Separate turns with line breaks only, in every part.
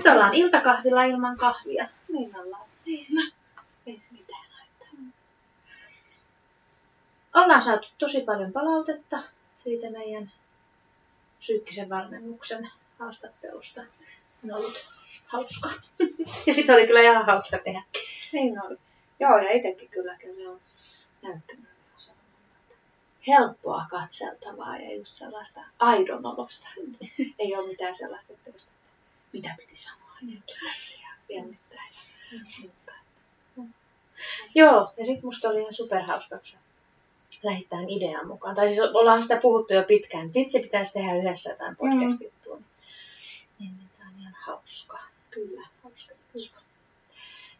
Nyt ollaan iltakahvilla ilman kahvia.
Niin ollaan.
Niin.
Ei se mitään haittaa.
Ollaan saatu tosi paljon palautetta siitä meidän psyykkisen valmennuksen haastattelusta. On ollut hauska. ja sitten oli kyllä ihan hauska tehdä.
Niin oli. Joo, ja itsekin kyllä kyllä on näyttänyt helppoa katseltavaa ja just sellaista aidon olosta. Ei ole mitään sellaista, että mitä piti sanoa ja ja ja muuta.
Joo, ja sitten musta oli ihan superhauska, kun sä lähit tähän idean mukaan. Tai siis ollaan sitä puhuttu jo pitkään, että itse pitäisi tehdä yhdessä jotain podcast-juttua. Niin, niin, niin tämä on ihan hauska.
Kyllä.
Hauska, hauska.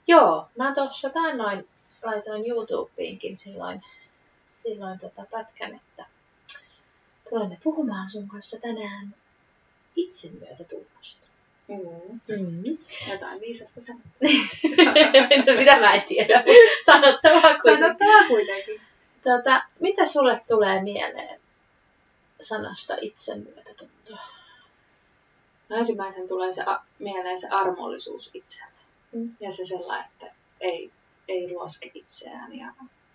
Joo, mä tuossa tain noin laitoin YouTubeenkin silloin, silloin tota pätkän, että tulemme puhumaan sun kanssa tänään itsemyötätunnosta.
Mm.
Mm.
Jotain viisasta sanoa.
no sitä mä en tiedä. Sanottavaa kuitenkin.
Sanottavaa kuitenkin.
Tota, mitä sulle tulee mieleen sanasta itsemyötätunto?
No ensimmäisen tulee se a- mieleen se armollisuus itselle.
Mm.
Ja se sellainen, että ei, ei ruoske itseään ja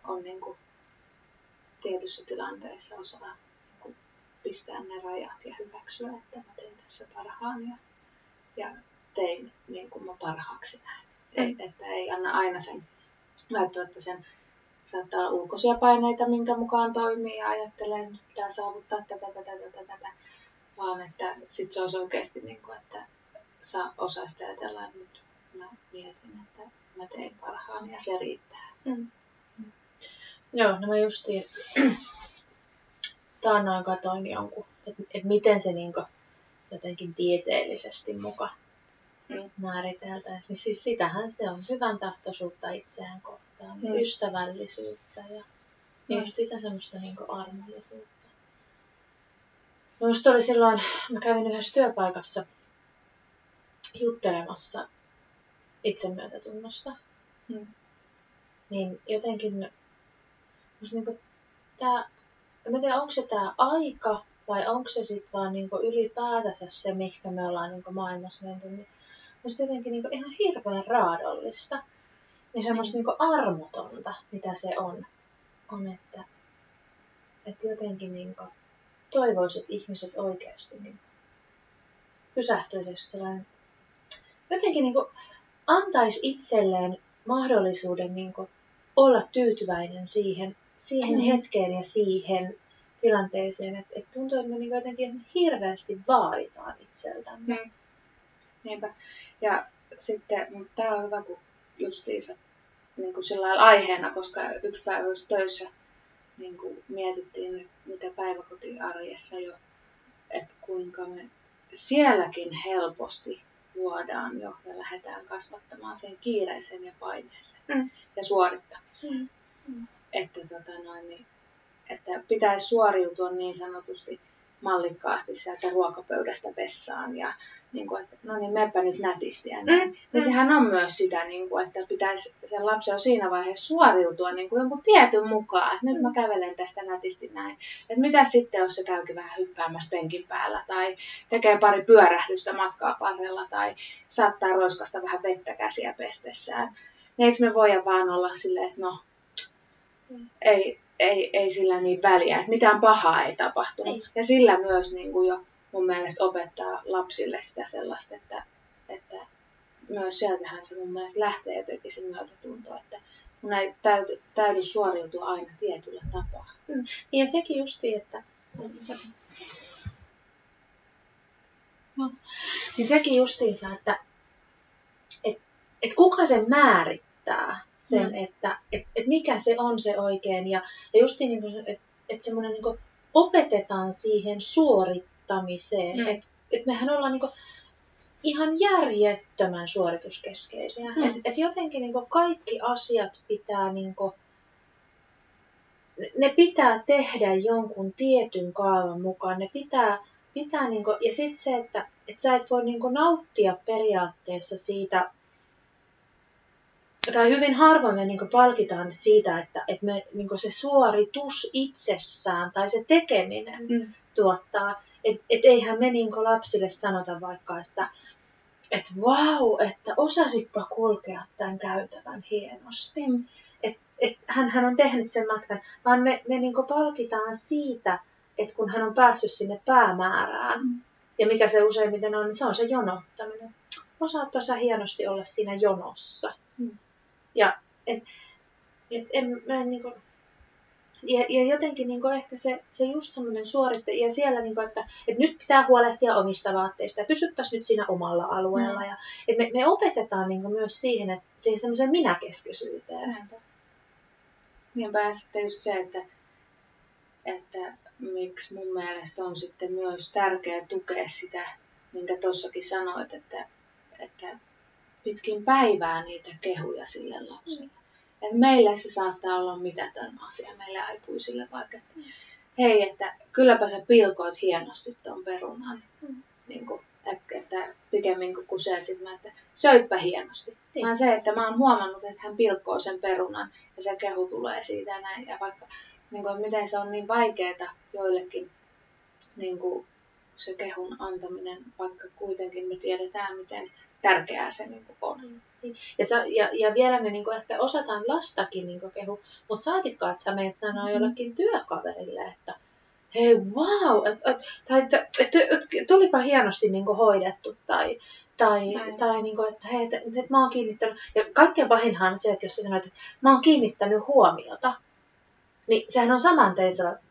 on niin kuin tietyissä tilanteissa osaa niin kuin pistää ne rajat ja hyväksyä, että mä teen tässä parhaan ja, ja tein niin kuin mä parhaaksi näin.
Mm.
Ei, että ei anna aina sen välttämättä sen saattaa olla ulkoisia paineita, minkä mukaan toimii ja ajattelee, että pitää saavuttaa tätä, tätä, tätä, tätä, vaan että sit se olisi oikeasti niin kuin, että sä osaisit ajatella, että nyt mä mietin, että mä tein parhaan ja se riittää.
Mm. Joo, no mä justiin taannoin katoin jonkun, että et miten se niinku jotenkin tieteellisesti muka
Mm.
määriteltäisiin. Niin siis sitähän se on hyvän tahtoisuutta itseään kohtaan,
Mm.
ystävällisyyttä ja
Mm.
just sitä semmoista niinku armollisuutta. No musta oli silloin, mä kävin yhdessä työpaikassa juttelemassa itsemyötätunnosta.
Mm.
Niin jotenkin musta niinku tää, en mä tiedä onko se tää aika vai onko se sitten vaan niinku ylipäätänsä se, mihinkä me ollaan niinku maailmassa menty, niin musta jotenkin niinku ihan hirveän raadollista ja semmoista niinku armotonta, mitä se on. On, että, että jotenkin niinku toivoisin, että ihmiset oikeasti niinku pysähtyisivät sellainen, jotenkin niinku antaisi itselleen mahdollisuuden niinku olla tyytyväinen siihen, siihen
Mm.
hetkeen ja siihen tilanteeseen, että et tuntuu, että me niinku jotenkin hirveästi vaaditaan itseltämme.
Mm. Niinpä. Ja sitten, mutta tämä on hyvä, kun justiinsa niin kuin sillä lailla aiheena, koska yksi päivä just töissä niin kuin mietittiin, mitä päiväkotiarjessa jo, että kuinka me sielläkin helposti luodaan jo ja lähdetään kasvattamaan sen kiireisen ja paineeseen
Mm.
ja suorittamiseen.
Mm.
Että, tota noin, niin, että pitäisi suoriutua niin sanotusti mallikkaasti sieltä ruokapöydästä vessaan ja niin kuin, että no niin, meppä nyt nätisti ja näin.
Mm,
Niin
mm.
sehän on myös sitä, niin kuin, että pitäisi sen lapsen jo siinä vaiheessa suoriutua niin kuin jonkun tietyn mukaan, että nyt mä kävelen tästä nätisti näin. Että mitä sitten, jos se käykin vähän hyppäämässä penkin päällä tai tekee pari pyörähdystä matkaa varrella tai saattaa roiskasta vähän vettä käsiä pestessään. Niin eikö me voida vaan olla silleen, että no,
Mm.
ei, ei, ei sillä niin väliä, että mitään pahaa ei tapahtunut.
Ei.
Ja sillä myös niin kuin jo mun mielestä opettaa lapsille sitä sellaista, että, että myös sieltähän se mun mielestä lähtee jotenkin se myötätunto, että mun ei täyty, täydy suoriutua aina tietyllä tapaa.
Ja sekin justi, että no, niin sekin justiinsa, että et, et kuka sen määrittää sen,
Mm.
että et, et mikä se on se oikein. Ja, ja justiin niin että et semmoinen niin opetetaan siihen suorittamiseen.
Mm.
Että et mehän ollaan niin kuin ihan järjettömän suorituskeskeisiä.
Mm.
Et, et jotenkin niin kuin kaikki asiat pitää niin kuin, ne pitää tehdä jonkun tietyn kaavan mukaan. Ne pitää, pitää niinku, ja sitten se, että et sä et voi niinku nauttia periaatteessa siitä, tai hyvin harvoin me niinku palkitaan siitä, että et me, niinku se suoritus itsessään tai se tekeminen
Mm.
tuottaa. Et, et eihän me niinku lapsille sanota vaikka, että että vau, että osasitpa kulkea tämän käytävän hienosti.
Mm.
Et, et, hän, hän on tehnyt sen matkan, vaan me, me niinku palkitaan siitä, että kun hän on päässyt sinne päämäärään,
Mm.
ja mikä se useimmiten on, niin se on se jonottaminen. Osaatpa sä hienosti olla siinä jonossa.
Mm.
Ja et, et en, mä en niinku, ja, ja jotenkin niinku ehkä se, se just semmoinen suoritte, ja siellä, niinku, että, että nyt pitää huolehtia omista vaatteista, ja pysyppäs nyt siinä omalla alueella.
Mm.
Ja, että me, me opetetaan niinku myös siihen, että siihen semmoiseen minäkeskeisyyteen.
Näinpä. Niinpä ja sitten just se, että, että miksi mun mielestä on sitten myös tärkeää tukea sitä, minkä tuossakin sanoit, että, että pitkin päivää niitä kehuja sille lapselle. Et meille se saattaa olla mitätön asia, meille aikuisille vaikka, että hei, että kylläpä sä pilkoit hienosti ton perunan.
Mm.
Niin kuin, että pikemmin kuin se, että, sit mä, että söitpä hienosti.
Niin.
Vaan se, että mä oon huomannut, että hän pilkkoo sen perunan ja se kehu tulee siitä ja näin. Ja vaikka, niin kuin, miten se on niin vaikeaa joillekin niin kuin, se kehun antaminen, vaikka kuitenkin me tiedetään, miten tärkeää se niin kuin, on.
Ja, sä, ja, ja vielä me niinku ehkä osataan lastakin niinku kehu, mutta saatikkaa, että sä meet sanoa
Mhm.
jollekin työkaverille, että hei wow, et, et, tai että et, et, et, tulipa hienosti niinku hoidettu, tai, tai,
Näin.
tai niinku, että hei, että et, mä oon kiinnittänyt, ja kaikkein pahinhan on se, että jos sä sanoit, että mä oon kiinnittänyt huomiota, niin sehän on saman tein sellainen,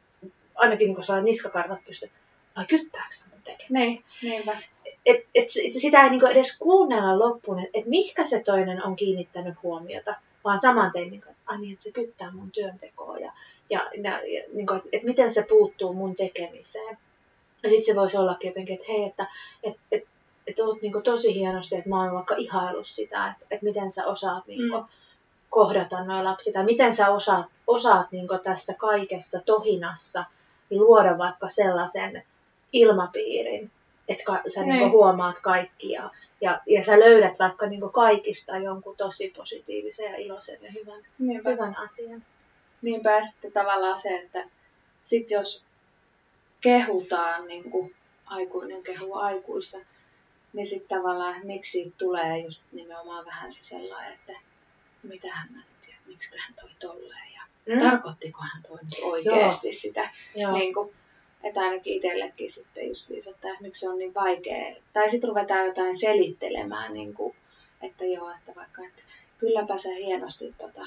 ainakin niinku sellainen niskakarvat pysty, vai kyttääkö sä mun tekemistä?
Niin, niinpä.
Et, et, et sitä ei niinku edes kuunnella loppuun, että et mihinkä se toinen on kiinnittänyt huomiota, vaan saman tein, niinku, että ai niin, että se kyttää mun työntekoa ja, ja, ja, ja niinku, että et miten se puuttuu mun tekemiseen. Ja sitten se voisi ollakin jotenkin, että hei, että et, et, et oot niinku tosi hienosti, että mä oon vaikka ihaillut sitä, että et miten sä osaat niinku,
Mm.
kohdata nuo lapsia, tai miten sä osaat, osaat niinku tässä kaikessa tohinassa niin luoda vaikka sellaisen ilmapiirin, että ka- sä
Niin.
niinku huomaat kaikki ja, ja, sä löydät vaikka niinku kaikista jonkun tosi positiivisen ja iloisen ja hyvän,
Niinpä.
hyvän asian.
Niinpä ja sitten tavallaan se, että sit jos kehutaan niin kuin aikuinen kehuu aikuista, niin sitten tavallaan miksi siitä tulee just nimenomaan vähän se sellainen, että mitähän mä nyt ja miksi hän toi tolleen ja
Mm.
tarkoittiko hän toi nyt oikeasti sitä.
Joo.
Niin kuin, että ainakin itsellekin sitten justiinsa, että miksi se on niin vaikea. Tai sitten ruvetaan jotain selittelemään, niin kuin, että joo, että vaikka, että kylläpä sä hienosti tota,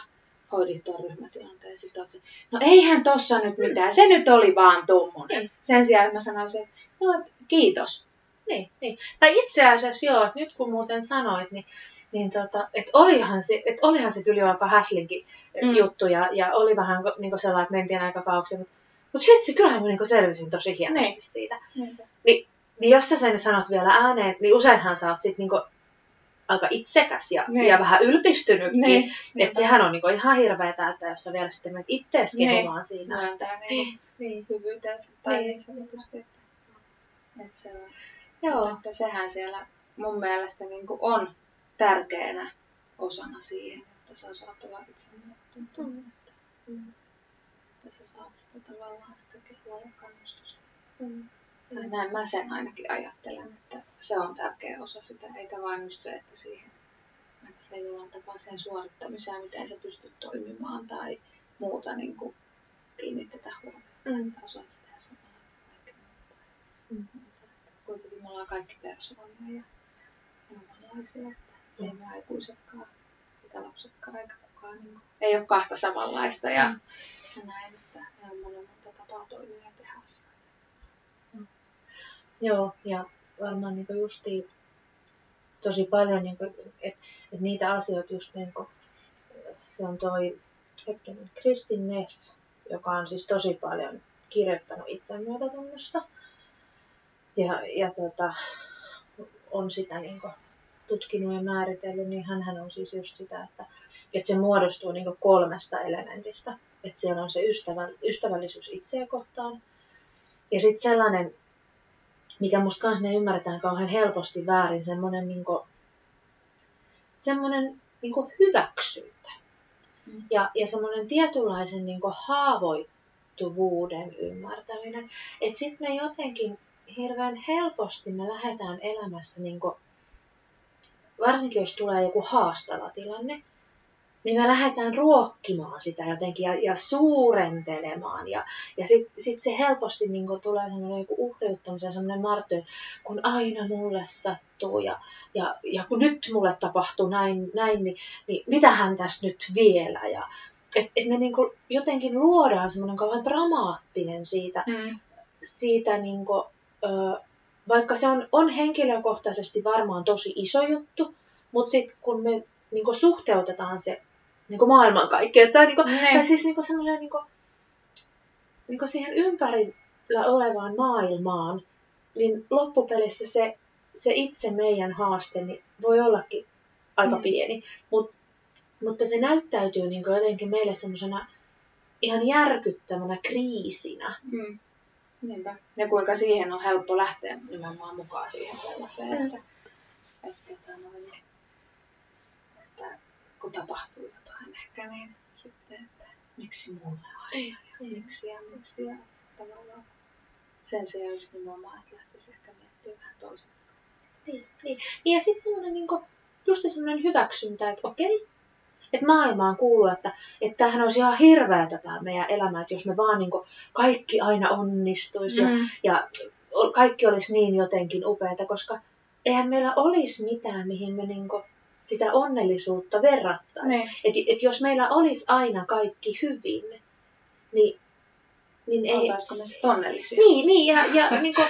hoidit tuon ryhmätilanteen. Sitten se, no eihän tossa nyt mitään, se nyt oli vaan tommonen.
Niin.
Sen sijaan, mä sanoisin, että no, kiitos.
Niin, niin. Tai itse asiassa joo, että nyt kun muuten sanoit, niin, niin tota, että olihan se, et olihan se kyllä jo aika häslinkin
Mm.
mm. juttu ja, ja oli vähän niin sellainen, että mentiin aika kauaksi, mutta mut vitsi, kyllähän mä niin selvisin tosi hienosti
Niin.
siitä.
Niinpä.
Niin jos sä sen sanot vielä ääneen, niin useinhan sä oot sit niinku aika itsekäs ja,
Niin.
ja vähän ylpistynytkin.
Niin,
Että sehän on niinku ihan hirveetä, että jos sä vielä sitten menet ittees
Niin.
kehumaan siinä.
myöntää niin,
Niin.
hyvyytensä tai
Niin.
niin sanotusti. Että, että se on.
Joo.
Mutta että sehän siellä mun mielestä niin kuin on tärkeänä osana siihen, että sä osaat olla itsetuntoa.
Mm.
Mm. Että sä saat sitä tavallaan sitä kehua ja kannustusta.
Mm.
Ja näin mä sen ainakin ajattelen, että se on tärkeä osa sitä, eikä vain just se, että siihen että se jollain tapaa sen suorittamiseen, miten sä pystyt toimimaan tai muuta niin kuin kiinnitetä huomiota.
Mm.
Että osaat sitä muuta.
Mm.
Kuitenkin me ollaan kaikki persoonia ja omanlaisia, että
Mm.
ei me aikuisetkaan, eikä lapsetkaan, eikä kukaan niin kuin, ei ole kahta samanlaista ja,
Mm.
Ja näin, että ne on monen monta tapaa toimia ja tehdä asioita.
Joo, ja varmaan niinku justiin tosi paljon, niinku, että et niitä asioita just niinku, se on toi hetken Kristin Neff, joka on siis tosi paljon kirjoittanut itsemyötätunnosta. Ja, ja tota, on sitä niinku tutkinut ja määritellyt, niin hän on siis just sitä, että, että se muodostuu niinku kolmesta elementistä. Että siellä on se ystävä, ystävällisyys itseä kohtaan. Ja sitten sellainen, mikä musta kanssa me ymmärretään kauhean helposti väärin, semmoinen niinku, semmoinen niinku hyväksyntä.
Mm.
Ja, ja semmoinen tietynlaisen niinku haavoittuvuuden ymmärtäminen. Että sitten me jotenkin hirveän helposti me lähdetään elämässä niinku varsinkin jos tulee joku haastava tilanne, niin me lähdetään ruokkimaan sitä jotenkin ja, ja suurentelemaan. Ja, ja sitten sit se helposti niin tulee semmoinen joku uhriuttamisen semmoinen martty, kun aina mulle sattuu ja, ja, ja kun nyt mulle tapahtuu näin, näin niin, niin mitähän tässä nyt vielä. Ja, et, et me niin jotenkin luodaan semmoinen kauhean dramaattinen siitä, mm. siitä niin kuin, ö, vaikka se on, on henkilökohtaisesti varmaan tosi iso juttu, mutta sitten kun me niin kuin suhteutetaan se niin kuin maailmankaikkeuteen, tai, niin kuin, tai siis niin kuin sellainen niin kuin, niin kuin siihen ympärillä olevaan maailmaan, niin loppupelissä se, se itse meidän haaste niin voi ollakin aika mm. pieni, Mut, mutta se näyttäytyy niin kuin jotenkin meille semmoisena ihan järkyttävänä kriisinä.
Mm. Niinpä. Ja kuinka siihen on helppo lähteä nimenomaan mukaan siihen sellaiseen, mm. että, että, että, tota että kun tapahtuu niin sitten, että miksi mulle aina ja mm. miksi ja miksi ja tavallaan sen sijaan just nimenomaan, että lähtisi ehkä miettimään vähän toisen
niin, niin. Ja sitten semmoinen niin just semmoinen hyväksyntä, että okei, että maailmaan kuuluu, että, että tämähän olisi ihan hirveä tämä meidän elämä, että jos me vaan niin kuin, kaikki aina onnistuisi mm. ja, ja kaikki olisi niin jotenkin upeata, koska eihän meillä olisi mitään, mihin me niin kuin, sitä onnellisuutta verrattaisiin. Niin. Että et jos meillä olisi aina kaikki hyvin, niin,
niin ei... Oltaisiko me sitten onnellisia?
Niin, niin ja, ja niin kuin,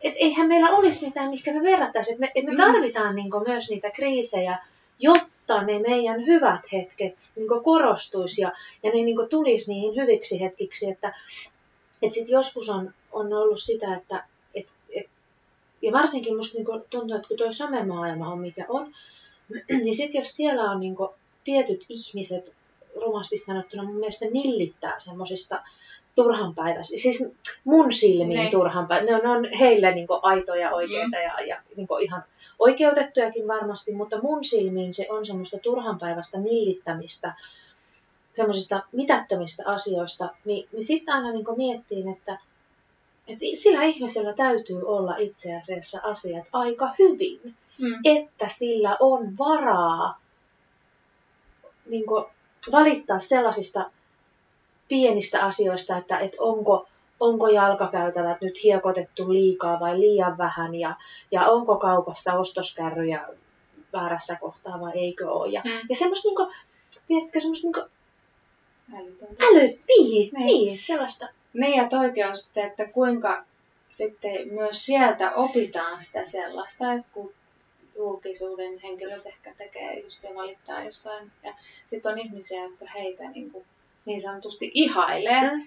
et eihän meillä olisi mitään, mihinkä me verrattaisiin. Et me, et me mm. tarvitaan niin kuin, myös niitä kriisejä, jotta ne meidän hyvät hetket niin korostuisi ja, ja ne niin tulisi niihin hyviksi hetkiksi. Että, että sit joskus on, on ollut sitä, että et, et, ja varsinkin musta niin tuntuu, että kun tuo somemaailma on mikä on, niin sitten jos siellä on niin tietyt ihmiset, rumasti sanottuna mun mielestä nillittää semmoisista turhanpäiväisiä, siis mun silmiin ne. turhanpäiväisiä, ne on, ne on heille niin aitoja oikeita mm. ja, ja niin ihan oikeutettujakin varmasti, mutta mun silmiin se on semmoista turhanpäiväistä nillittämistä, semmoisista mitättömistä asioista, niin, niin sitten aina niin miettiin, että, että sillä ihmisellä täytyy olla itse asiassa asiat aika hyvin, mm. että sillä on varaa niin valittaa sellaisista pienistä asioista, että, että onko, onko jalkakäytävät nyt hiekotettu liikaa vai liian vähän ja, ja onko kaupassa ostoskärryjä väärässä kohtaa vai eikö ole. Ja, mm. ja semmoista niinku, tiedätkö, semmoista niinku, äly, niin, niin, niin, sellaista.
Niin ja toikin on sitten, että kuinka sitten myös sieltä opitaan sitä sellaista, että kun julkisuuden henkilöt ehkä tekee just ja valittaa jostain. Ja sitten on ihmisiä, jotka heitä niin, kuin, niin sanotusti ihailee. Mm.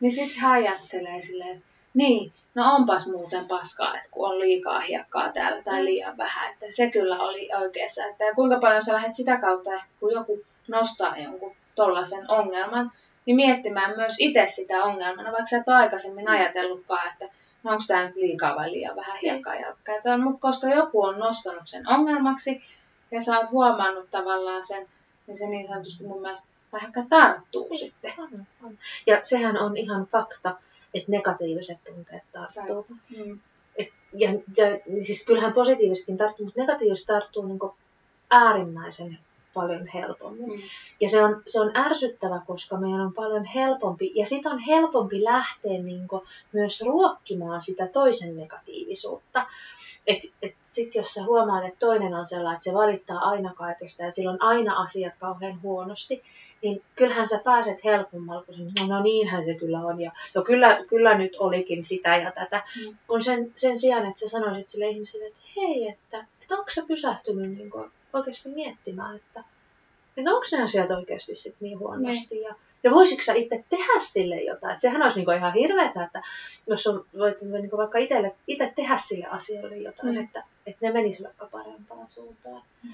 Niin sitten hän ajattelee silleen, että niin, no onpas muuten paskaa, että kun on liikaa hiekkaa täällä tai mm. liian vähän. Että se kyllä oli oikeassa. Että ja kuinka paljon sä lähdet sitä kautta, kun joku nostaa jonkun tollaisen ongelman, niin miettimään myös itse sitä ongelmana, vaikka sä et ole aikaisemmin mm. ajatellutkaan, että no onko tämä nyt liikaa vai liian vähän hiekkaa jalkkaa. Mutta koska joku on nostanut sen ongelmaksi ja sä oot huomannut tavallaan sen, niin se niin sanotusti mun mielestä vähän tarttuu niin, sitten. On,
on. Ja sehän on ihan fakta, että negatiiviset tunteet tarttuu. Mm. Et, ja, ja, siis kyllähän positiivisetkin tarttuu, mutta negatiiviset tarttuu niin äärimmäisen paljon helpommin. Mm. Ja se on, se on ärsyttävä, koska meidän on paljon helpompi, ja sitä on helpompi lähteä niin kuin, myös ruokkimaan sitä toisen negatiivisuutta. Et, et sit jos sä huomaat, että toinen on sellainen, että se valittaa aina kaikesta ja sillä on aina asiat kauhean huonosti, niin kyllähän sä pääset helpommalla, kun no, no niinhän se kyllä on, ja no kyllä, kyllä nyt olikin sitä ja tätä, mm. kun sen, sen sijaan, että sä sanoisit sille ihmiselle, että hei, että, että onko sä pysähtynyt niin kuin, oikeasti miettimään, että, että onko ne asiat oikeasti sit niin huonosti. Ne. Ja, ja voisitko sä itse tehdä sille jotain? Et sehän olisi niinku ihan hirveetä, että jos on, voit niinku vaikka itelle, itse tehdä sille asialle jotain, mm. että, että ne menisivät vaikka parempaan suuntaan. Mm.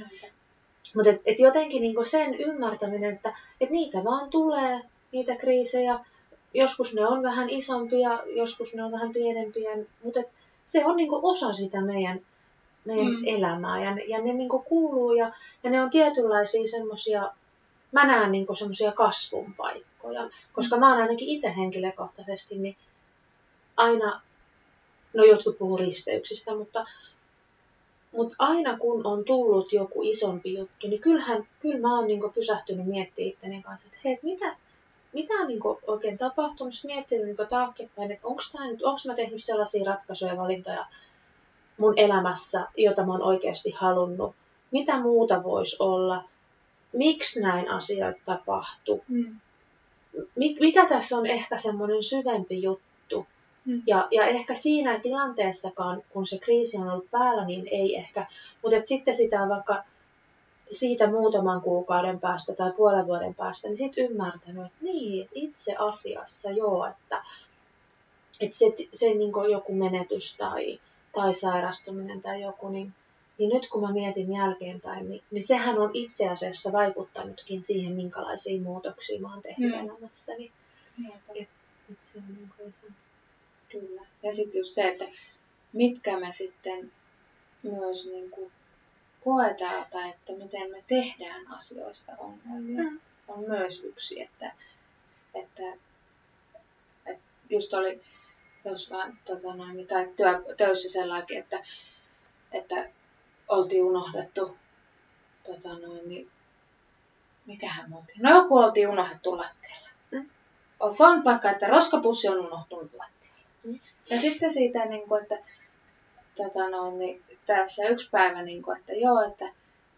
Mutta et, et jotenkin niinku sen ymmärtäminen, että et niitä vaan tulee, niitä kriisejä. Joskus ne on vähän isompia, joskus ne on vähän pienempiä, mutta se on niinku osa sitä meidän meidän mm. elämää. Ja, ja ne niin kuuluu ja, ja ne on tietynlaisia semmoisia, mä näen niin semmoisia kasvun paikkoja. Koska mä oon ainakin itse henkilökohtaisesti, niin aina, no jotkut puhuu risteyksistä, mutta Mutta aina kun on tullut joku isompi juttu, niin kyllähän, kyllä mä oon niinku pysähtynyt miettimään itteni kanssa, että hei, mitä, mitä on niinku oikein tapahtunut, miettinyt niinku taaksepäin, että onko mä tehnyt sellaisia ratkaisuja ja valintoja mun elämässä, jota mä oon oikeasti halunnut, mitä muuta voisi olla, miksi näin asiat tapahtuu,
Mm.
mikä tässä on ehkä semmoinen syvempi juttu.
Mm.
Ja, ja ehkä siinä tilanteessakaan, kun se kriisi on ollut päällä, niin ei ehkä. Mutta sitten sitä vaikka siitä muutaman kuukauden päästä tai puolen vuoden päästä, niin sitten ymmärtänyt, että niin, itse asiassa joo, että, että se, se niin joku menetys tai, tai sairastuminen tai joku, niin, niin nyt kun mä mietin jälkeenpäin, niin, niin sehän on itse asiassa vaikuttanutkin siihen, minkälaisia muutoksia mä oon tehnyt
Mm.
elämässäni.
Niinpä.
Et se on niin kuin ihan...
Kyllä. Ja sitten just se, että mitkä me sitten myös niin kuin koetaan tai että miten me tehdään asioista ongelmia,
Mm.
on myös yksi, että, että, että just oli jossain tota noin, tai työ, töissä sellainen, että, että oltiin unohdettu, tota noin, niin, mikähän me oltiin, no joku oltiin unohdettu lattialla.
Mm.
Olkoon vaikka, että roskapussi on unohtunut lattialla.
Mm.
Ja sitten siitä, niin kuin, että tota noin, niin tässä yksi päivä, niin kuin, että joo, että,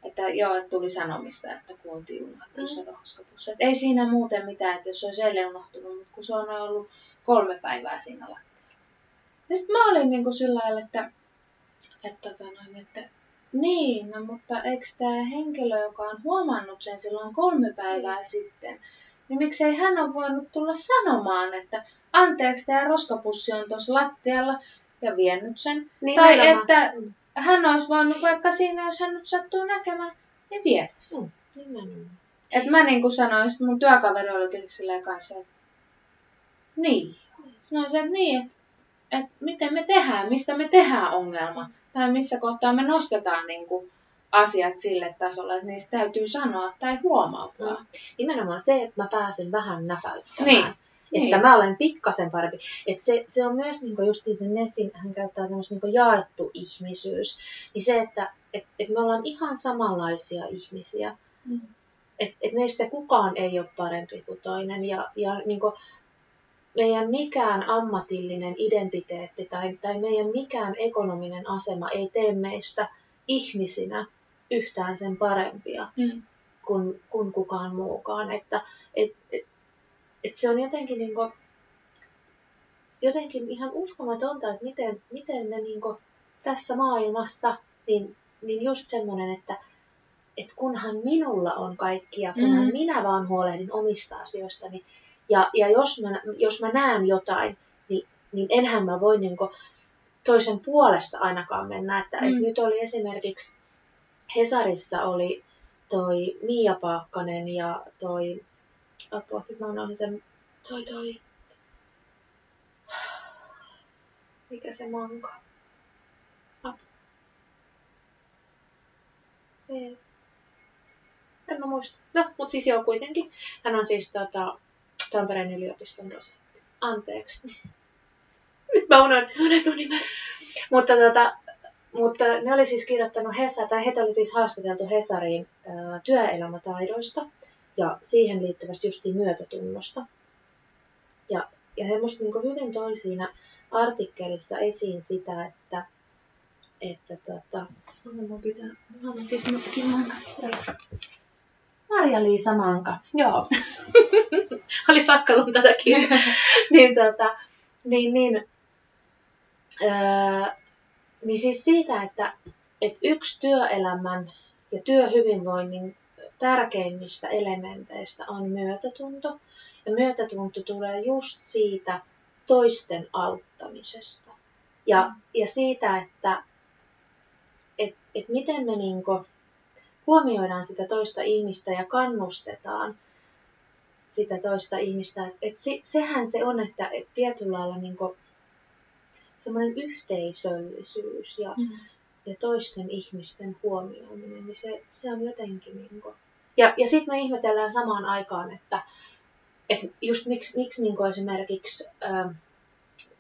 että joo, että tuli sanomista, että kun oltiin unohtunut se roskapussi. Että ei siinä muuten mitään, että jos se olisi eilen unohtunut, mutta kun se on ollut kolme päivää siinä lattialla. Ja sitten mä olin niin kuin sillä lailla, että, että, tota noin, että niin, no, mutta eikö tämä henkilö, joka on huomannut sen silloin kolme päivää sitten, niin miksei hän ole voinut tulla sanomaan, että anteeksi, tämä roskapussi on tuossa lattialla ja vienyt sen.
Niin,
tai
nimenomaan.
että
Mm.
hän olisi voinut vaikka siinä, jos hän nyt sattuu näkemään, niin viedä sen.
Mm. Nimenomaan.
Et mä niin kuin sanoin, sit mun työkaveri oli kanssa, että niin. Sanoin se, että niin, että, että miten me tehdään, mistä me tehdään ongelma. Tai missä kohtaa me nostetaan niin kuin asiat sille tasolle, että niistä täytyy sanoa tai huomauttaa.
Mm. Nimenomaan se, että mä pääsen vähän näpäyttämään.
Niin.
Että
Niin.
mä olen pikkasen parempi. Että se, se on myös niin just se Neffin, hän käyttää tämmöistä niin jaettu ihmisyys. Niin se, että et, et me ollaan ihan samanlaisia ihmisiä.
Mm.
Että et meistä kukaan ei ole parempi kuin toinen. Ja, ja niin kuin meidän mikään ammatillinen identiteetti tai, tai meidän mikään ekonominen asema ei tee meistä ihmisinä yhtään sen parempia
Mm.
kuin, kuin kukaan muukaan. Että et, et, et se on jotenkin, niin kuin, jotenkin ihan uskomatonta, että miten, miten me niin kuin, tässä maailmassa, niin, niin just semmoinen, että et kunhan minulla on kaikki ja kunhan
Mm.
minä vaan huolehdin omista asioistani. Ja, ja jos, mä, jos mä näen jotain, niin, niin enhän mä voi niin kuin, toisen puolesta ainakaan mennä. Että,
Mm.
et nyt oli esimerkiksi Hesarissa oli toi Mia Paakkanen ja toi, apua, nyt mä unohdin sen, toi toi, mikä se manka? Apua. Ei. En mä muista. No, mut siis joo kuitenkin. Hän on siis tota, Tampereen yliopiston dosentti. Anteeksi. Nyt mä unohdin, unohdin nimen. Mutta tota, mutta ne oli siis kirjoittanut Hesa, tai heitä oli siis haastateltu Hesariin ää, työelämätaidoista ja siihen liittyvästi justiin myötätunnosta. Ja, ja he musta niin hyvin toi siinä artikkelissa esiin sitä, että, että tota, mun pitää, mulla on siis nytkin manka. Marja-Liisa Manka, joo. oli pakko tätäkin. niin, tota, niin, niin, öö, niin siis siitä, että, että yksi työelämän ja työhyvinvoinnin tärkeimmistä elementeistä on myötätunto. Ja myötätunto tulee just siitä toisten auttamisesta. Ja, ja siitä, että et, et miten me niinku huomioidaan sitä toista ihmistä ja kannustetaan sitä toista ihmistä. Et, et se, sehän se on, että et tietyllä lailla niinku, semmoinen yhteisöllisyys ja,
Mm.
ja toisten ihmisten huomioiminen, niin se, se on jotenkin niin kuin... Ja, ja sitten me ihmetellään samaan aikaan, että, että just miksi, miksi niin kuin esimerkiksi ä,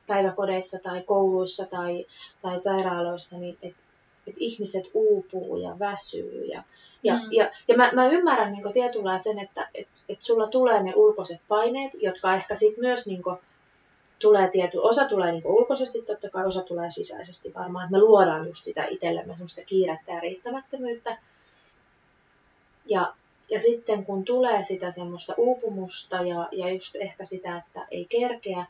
päiväkodeissa tai kouluissa tai, tai sairaaloissa, niin että että ihmiset uupuu ja väsyy. Ja, ja,
Mm.
ja, ja mä, mä ymmärrän niin tietyllä sen, että et, et sulla tulee ne ulkoiset paineet, jotka ehkä sitten myös niin tulee tiety, osa tulee niin ulkoisesti, totta kai osa tulee sisäisesti varmaan. että Me luodaan just sitä itsellemme semmoista kiirettä ja riittämättömyyttä. Ja, ja sitten kun tulee sitä semmoista uupumusta ja, ja just ehkä sitä, että ei kerkeä,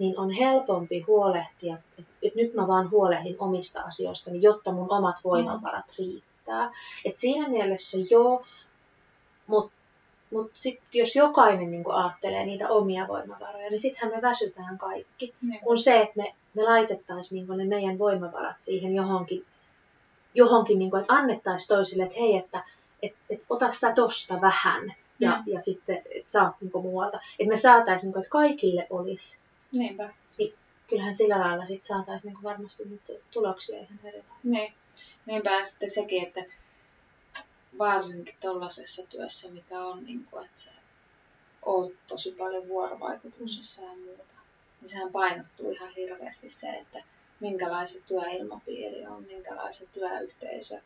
niin on helpompi huolehtia, että, että nyt mä vaan huolehdin omista asioistani, jotta mun omat voimavarat riittää. Et siinä mielessä joo, mutta mut sit, jos jokainen niin ajattelee niitä omia voimavaroja, niin sittenhän me väsytään kaikki.
Niin.
Kun se, että me, me laitettaisiin niin ne meidän voimavarat siihen johonkin, johonkin niin kuin, että annettaisiin toisille, että hei, että et, et ota sä tosta vähän ja,
Mm.
ja sitten et saat niin muualta. Että me saataisiin, niin kuin, että kaikille olisi
Niinpä.
kyllähän sillä lailla sit saataisiin niin varmasti nyt tuloksia ihan erilaisia.
Niin. Niinpä ja sitten sekin, että varsinkin tuollaisessa työssä, mikä on, niin kuin, että sä oot tosi paljon vuorovaikutuksessa ja muuta, niin sehän painottuu ihan hirveästi se, että minkälaiset työilmapiiri on, minkälaisen työyhteisö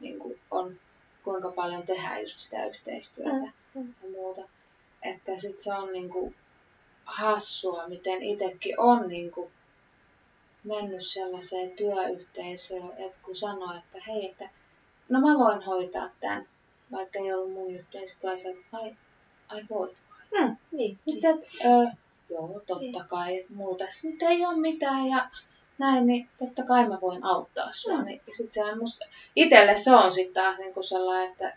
niin kuin on, kuinka paljon tehdään just sitä yhteistyötä
Mm, mm.
ja muuta. Että sit se on niin kuin hassua, miten itsekin on niin kuin mennyt sellaiseen työyhteisöön, että kun sanoo, että hei, että no mä voin hoitaa tämän, vaikka ei ollut mun juttu, niin sitten se, että ai, ai voit.
Mm, niin,
Niin sitten, että öö, joo, totta kai, mulla tässä nyt ei ole mitään ja näin, niin totta kai mä voin auttaa sua.
Mm.
Niin, ja sit sehän musta, itelle se on sitten taas niinku sellainen, että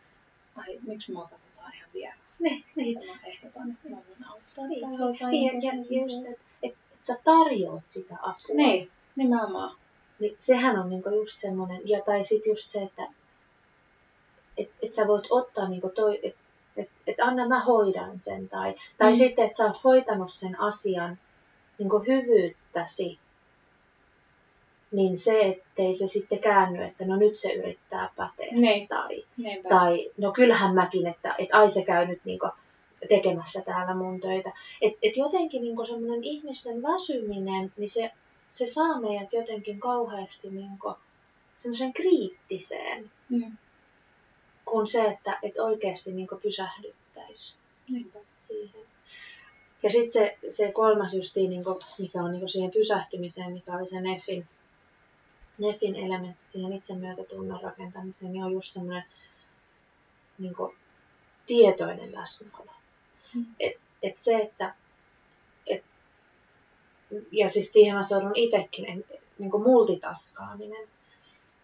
ai, miksi mua katsotaan ihan vieraasti.
niin, niin.
Mä että mä voin auttaa
Niin,
tai hoitaa
Niin, ja,
ihmisen
ja just se, että et sä tarjoat sitä apua.
Niin, nimenomaan.
Niin sehän on niinku just semmoinen, ja tai sitten just se, että et, et sä voit ottaa niinku toi, että et, et anna mä hoidan sen, tai, tai
Mm.
sitten, että sä oot hoitanut sen asian niinku hyvyyttäsi, niin se, ettei se sitten käänny, että no nyt se yrittää päteä,
Niin.
tai,
Niinpä.
tai no kyllähän mäkin, että et ai se käy nyt niinku tekemässä täällä mun töitä. Et, et jotenkin niinku semmoinen ihmisten väsyminen, niin se, se saa meidät jotenkin kauheasti niinku semmoisen kriittiseen,
Mm.
kuin se, että et oikeasti niinku pysähdyttäisiin
Niinpä.
siihen. Ja sitten se, se kolmas justiin, niinku, mikä on niinku siihen pysähtymiseen, mikä oli se Neffin, Neffin elementti siihen itsemyötätunnon rakentamiseen, niin on just semmoinen niinku, tietoinen läsnäolo.
Mm.
Et, et se, että et, ja siis siihen mä sorrun itsekin, niin multitaskaaminen.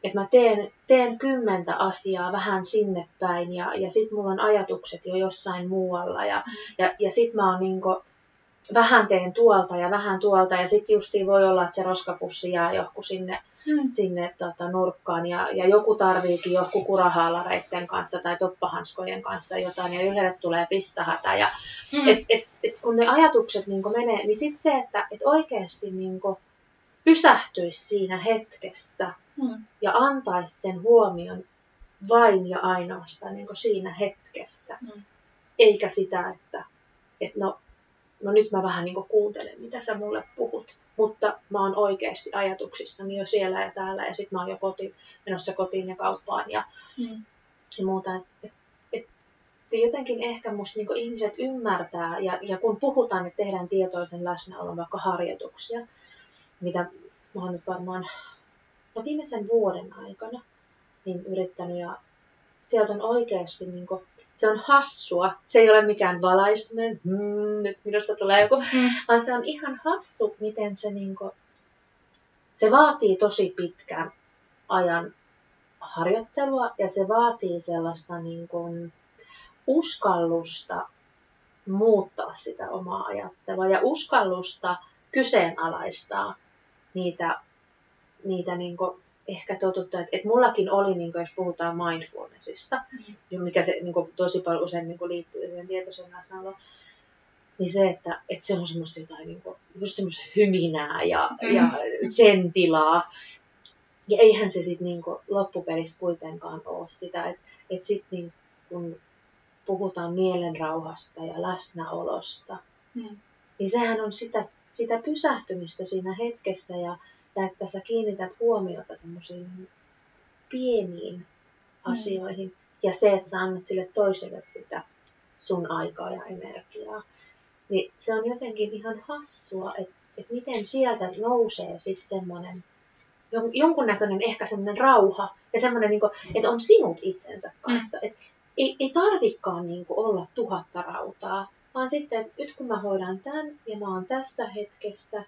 Että mä teen, teen kymmentä asiaa vähän sinne päin ja, ja sit mulla on ajatukset jo jossain muualla ja,
Mm.
ja, ja sit mä oon niinku, vähän teen tuolta ja vähän tuolta ja sitten justiin voi olla, että se roskapussi jää johonkin sinne,
Mm.
sinne tota, nurkkaan ja, ja joku tarviikin johonkin kurahaalareitten kanssa tai toppahanskojen kanssa jotain ja yhdelle tulee pissahätä ja
Mm.
et, et, et kun ne ajatukset niin menee, niin sitten se, että et oikeasti niin pysähtyisi siinä hetkessä
Mm.
ja antaisi sen huomion vain ja ainoastaan niin siinä hetkessä.
Mm.
Eikä sitä, että et no, no nyt mä vähän niin kuuntelen, mitä sä mulle puhut. Mutta mä oon oikeasti ajatuksissani jo siellä ja täällä ja sitten mä oon jo koti, menossa kotiin ja kauppaan ja,
Mm.
ja muuta. Et, et, et jotenkin ehkä musta niin ihmiset ymmärtää, ja, ja kun puhutaan, että tehdään tietoisen läsnäolon vaikka harjoituksia, mitä mä oon nyt varmaan no viimeisen vuoden aikana niin yrittänyt, ja sieltä on oikeasti, niin kuin, se on hassua, se ei ole mikään valaistuminen, hmm, nyt minusta tulee joku,
Mm.
vaan se on ihan hassu, miten se, niin kuin, se vaatii tosi pitkän ajan harjoittelua ja se vaatii sellaista niin kuin, uskallusta muuttaa sitä omaa ajattelua ja uskallusta kyseenalaistaa niitä, niitä niin kuin, ehkä totuttu, että, että mullakin oli, niin kuin, jos puhutaan mindfulnessista,
Mm.
mikä se niin kuin, tosi paljon usein niin kuin, liittyy siihen tietoisen läsnäoloon, niin se, että, että se on semmoista jotain niin kuin, just semmoista hyminää ja,
Mm.
ja sen tilaa. Ja eihän se sitten niin loppupelissä kuitenkaan ole sitä, että et sitten niin kun puhutaan mielenrauhasta ja läsnäolosta,
Mm.
niin sehän on sitä, sitä pysähtymistä siinä hetkessä ja, ja että sä kiinnität huomiota semmoisiin pieniin asioihin. Ja se, että sä annat sille toiselle sitä sun aikaa ja energiaa. Niin se on jotenkin ihan hassua, että, että miten sieltä nousee sitten semmoinen jonkunnäköinen ehkä semmoinen rauha ja semmoinen, niin kuin, että on sinut itsensä kanssa. Mm. Että ei, ei tarvikaan niin kuin, olla tuhatta rautaa, vaan sitten, että nyt kun mä hoidan tämän ja mä oon tässä hetkessä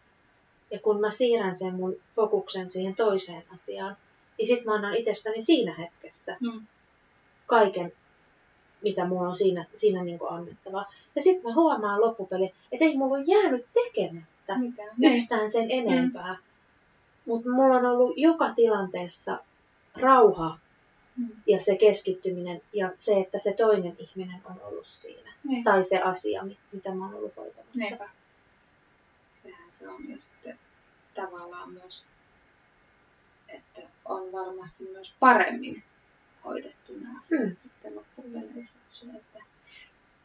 ja kun mä siirrän sen mun fokuksen siihen toiseen asiaan, niin sitten mä annan itsestäni siinä hetkessä mm. kaiken, mitä mulla on siinä, siinä niin kuin annettavaa. Ja sitten mä huomaan loppupeli, että ei mulla ole jäänyt tekemättä Mitään. yhtään sen enempää. Mm. Mutta mulla on ollut joka tilanteessa rauha mm. ja se keskittyminen ja se, että se toinen ihminen on ollut siinä. Niin. Tai se asia, mitä mä oon ollut hoitamassa.
Niinpä. Sehän se on. Ja sitten tavallaan myös, että on varmasti myös paremmin hoidettu nämä asiat mm. sitten loppupeleissä kuin se, että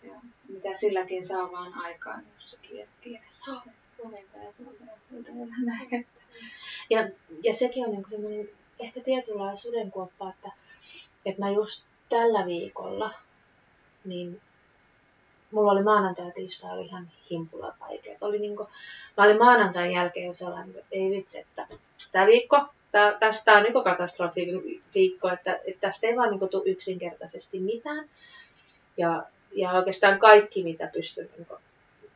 ja mitä silläkin saa vaan aikaan, jos se kielessä. Oh.
Ja, ja sekin on niin semmoinen ehkä tietynlainen sudenkuoppa, että, että mä just tällä viikolla, niin mulla oli maanantai ja tiistai oli ihan himpula vaikea. Oli niin kuin, mä olin maanantain jälkeen jo sellainen, että ei vitsi, että tämä viikko, tämä, tästä on niin katastrofi viikko, että, että tästä ei vaan niin tule yksinkertaisesti mitään. Ja, ja oikeastaan kaikki, mitä pystyn niin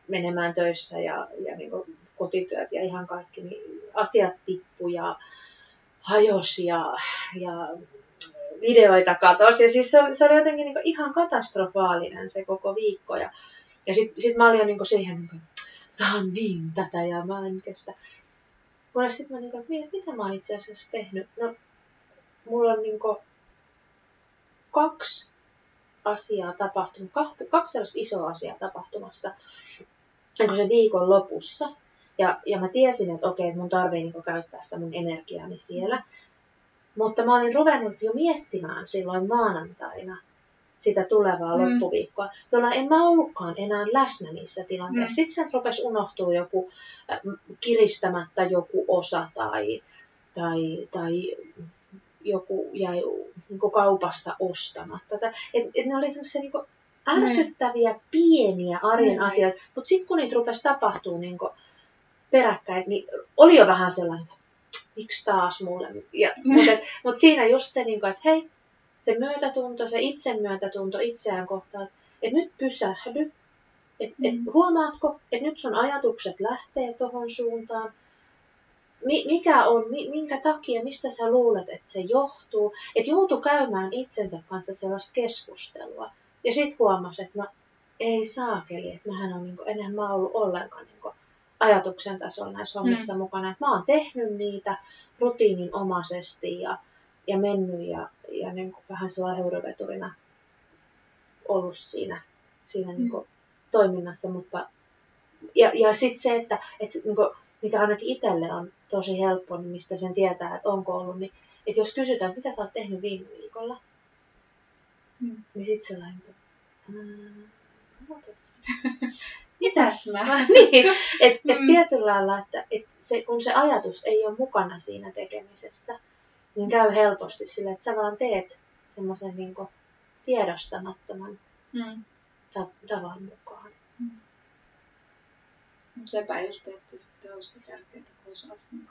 menemään töissä ja, ja niin kotityöt ja ihan kaikki, niin asiat tippu ja hajosi ja, ja videoita katosi. Ja siis se oli, se oli jotenkin niin ihan katastrofaalinen se koko viikko. Ja, ja sitten sit mä olin jo niin siihen, niin kuin, tämä on niin tätä ja mä en kestä. Kunnes sitten mä niin kuin, mitä mä oon itse asiassa tehnyt? No, mulla on niin kaksi asiaa tapahtunut, kaksi sellaista isoa asiaa tapahtumassa niin se viikon lopussa. Ja, ja mä tiesin, että okei, että mun tarvii niin käyttää sitä mun energiaani siellä. Mutta mä olin ruvennut jo miettimään silloin maanantaina sitä tulevaa mm. loppuviikkoa, jolla en mä ollutkaan enää läsnä niissä tilanteissa. Mm. Sitten sieltä rupesi unohtuu joku äh, kiristämättä joku osa tai, tai, tai joku jäi niin kaupasta ostamatta. Et, et ne oli semmoisia niin ärsyttäviä mm. pieniä arjen mm. asioita, mutta sitten kun niitä rupesi tapahtuu niin peräkkäin, niin oli jo vähän sellainen, miksi taas mulle. Ja, mm. mutta, et, mutta siinä just se, niin kuin, että hei, se myötätunto, se itsemyötätunto itseään kohtaan, että nyt pysähdy, että mm. et, huomaatko, että nyt sun ajatukset lähtee tuohon suuntaan, mikä on, minkä takia, mistä sä luulet, että se johtuu. Että joutu käymään itsensä kanssa sellaista keskustelua. Ja sitten huomasi, että no ei saakeli, että mähän on niin kuin, enää mä ollut ollenkaan niin kuin, ajatuksen tasolla näissä hommissa mm. mukana. Että mä oon tehnyt niitä rutiininomaisesti ja, ja mennyt ja, ja niin kuin vähän sellainen höyryveturina ollut siinä, siinä mm. niin kuin, toiminnassa. Mutta, ja ja sitten se, että, että niin kuin, mikä ainakin itselle on tosi helppo, niin mistä sen tietää, että onko ollut, niin että jos kysytään, että mitä sä oot tehnyt viime viikolla, mm. niin sitten sellainen,
mitäs mä?
niin, että et mm. tietyllä lailla, että et se, kun se ajatus ei ole mukana siinä tekemisessä, niin käy helposti sillä, että sä vaan teet semmoisen niin tiedostamattoman mm. ta- tavan mukaan. Mm.
Sepä just, että sitten olisikin tärkeää, kun olisi niin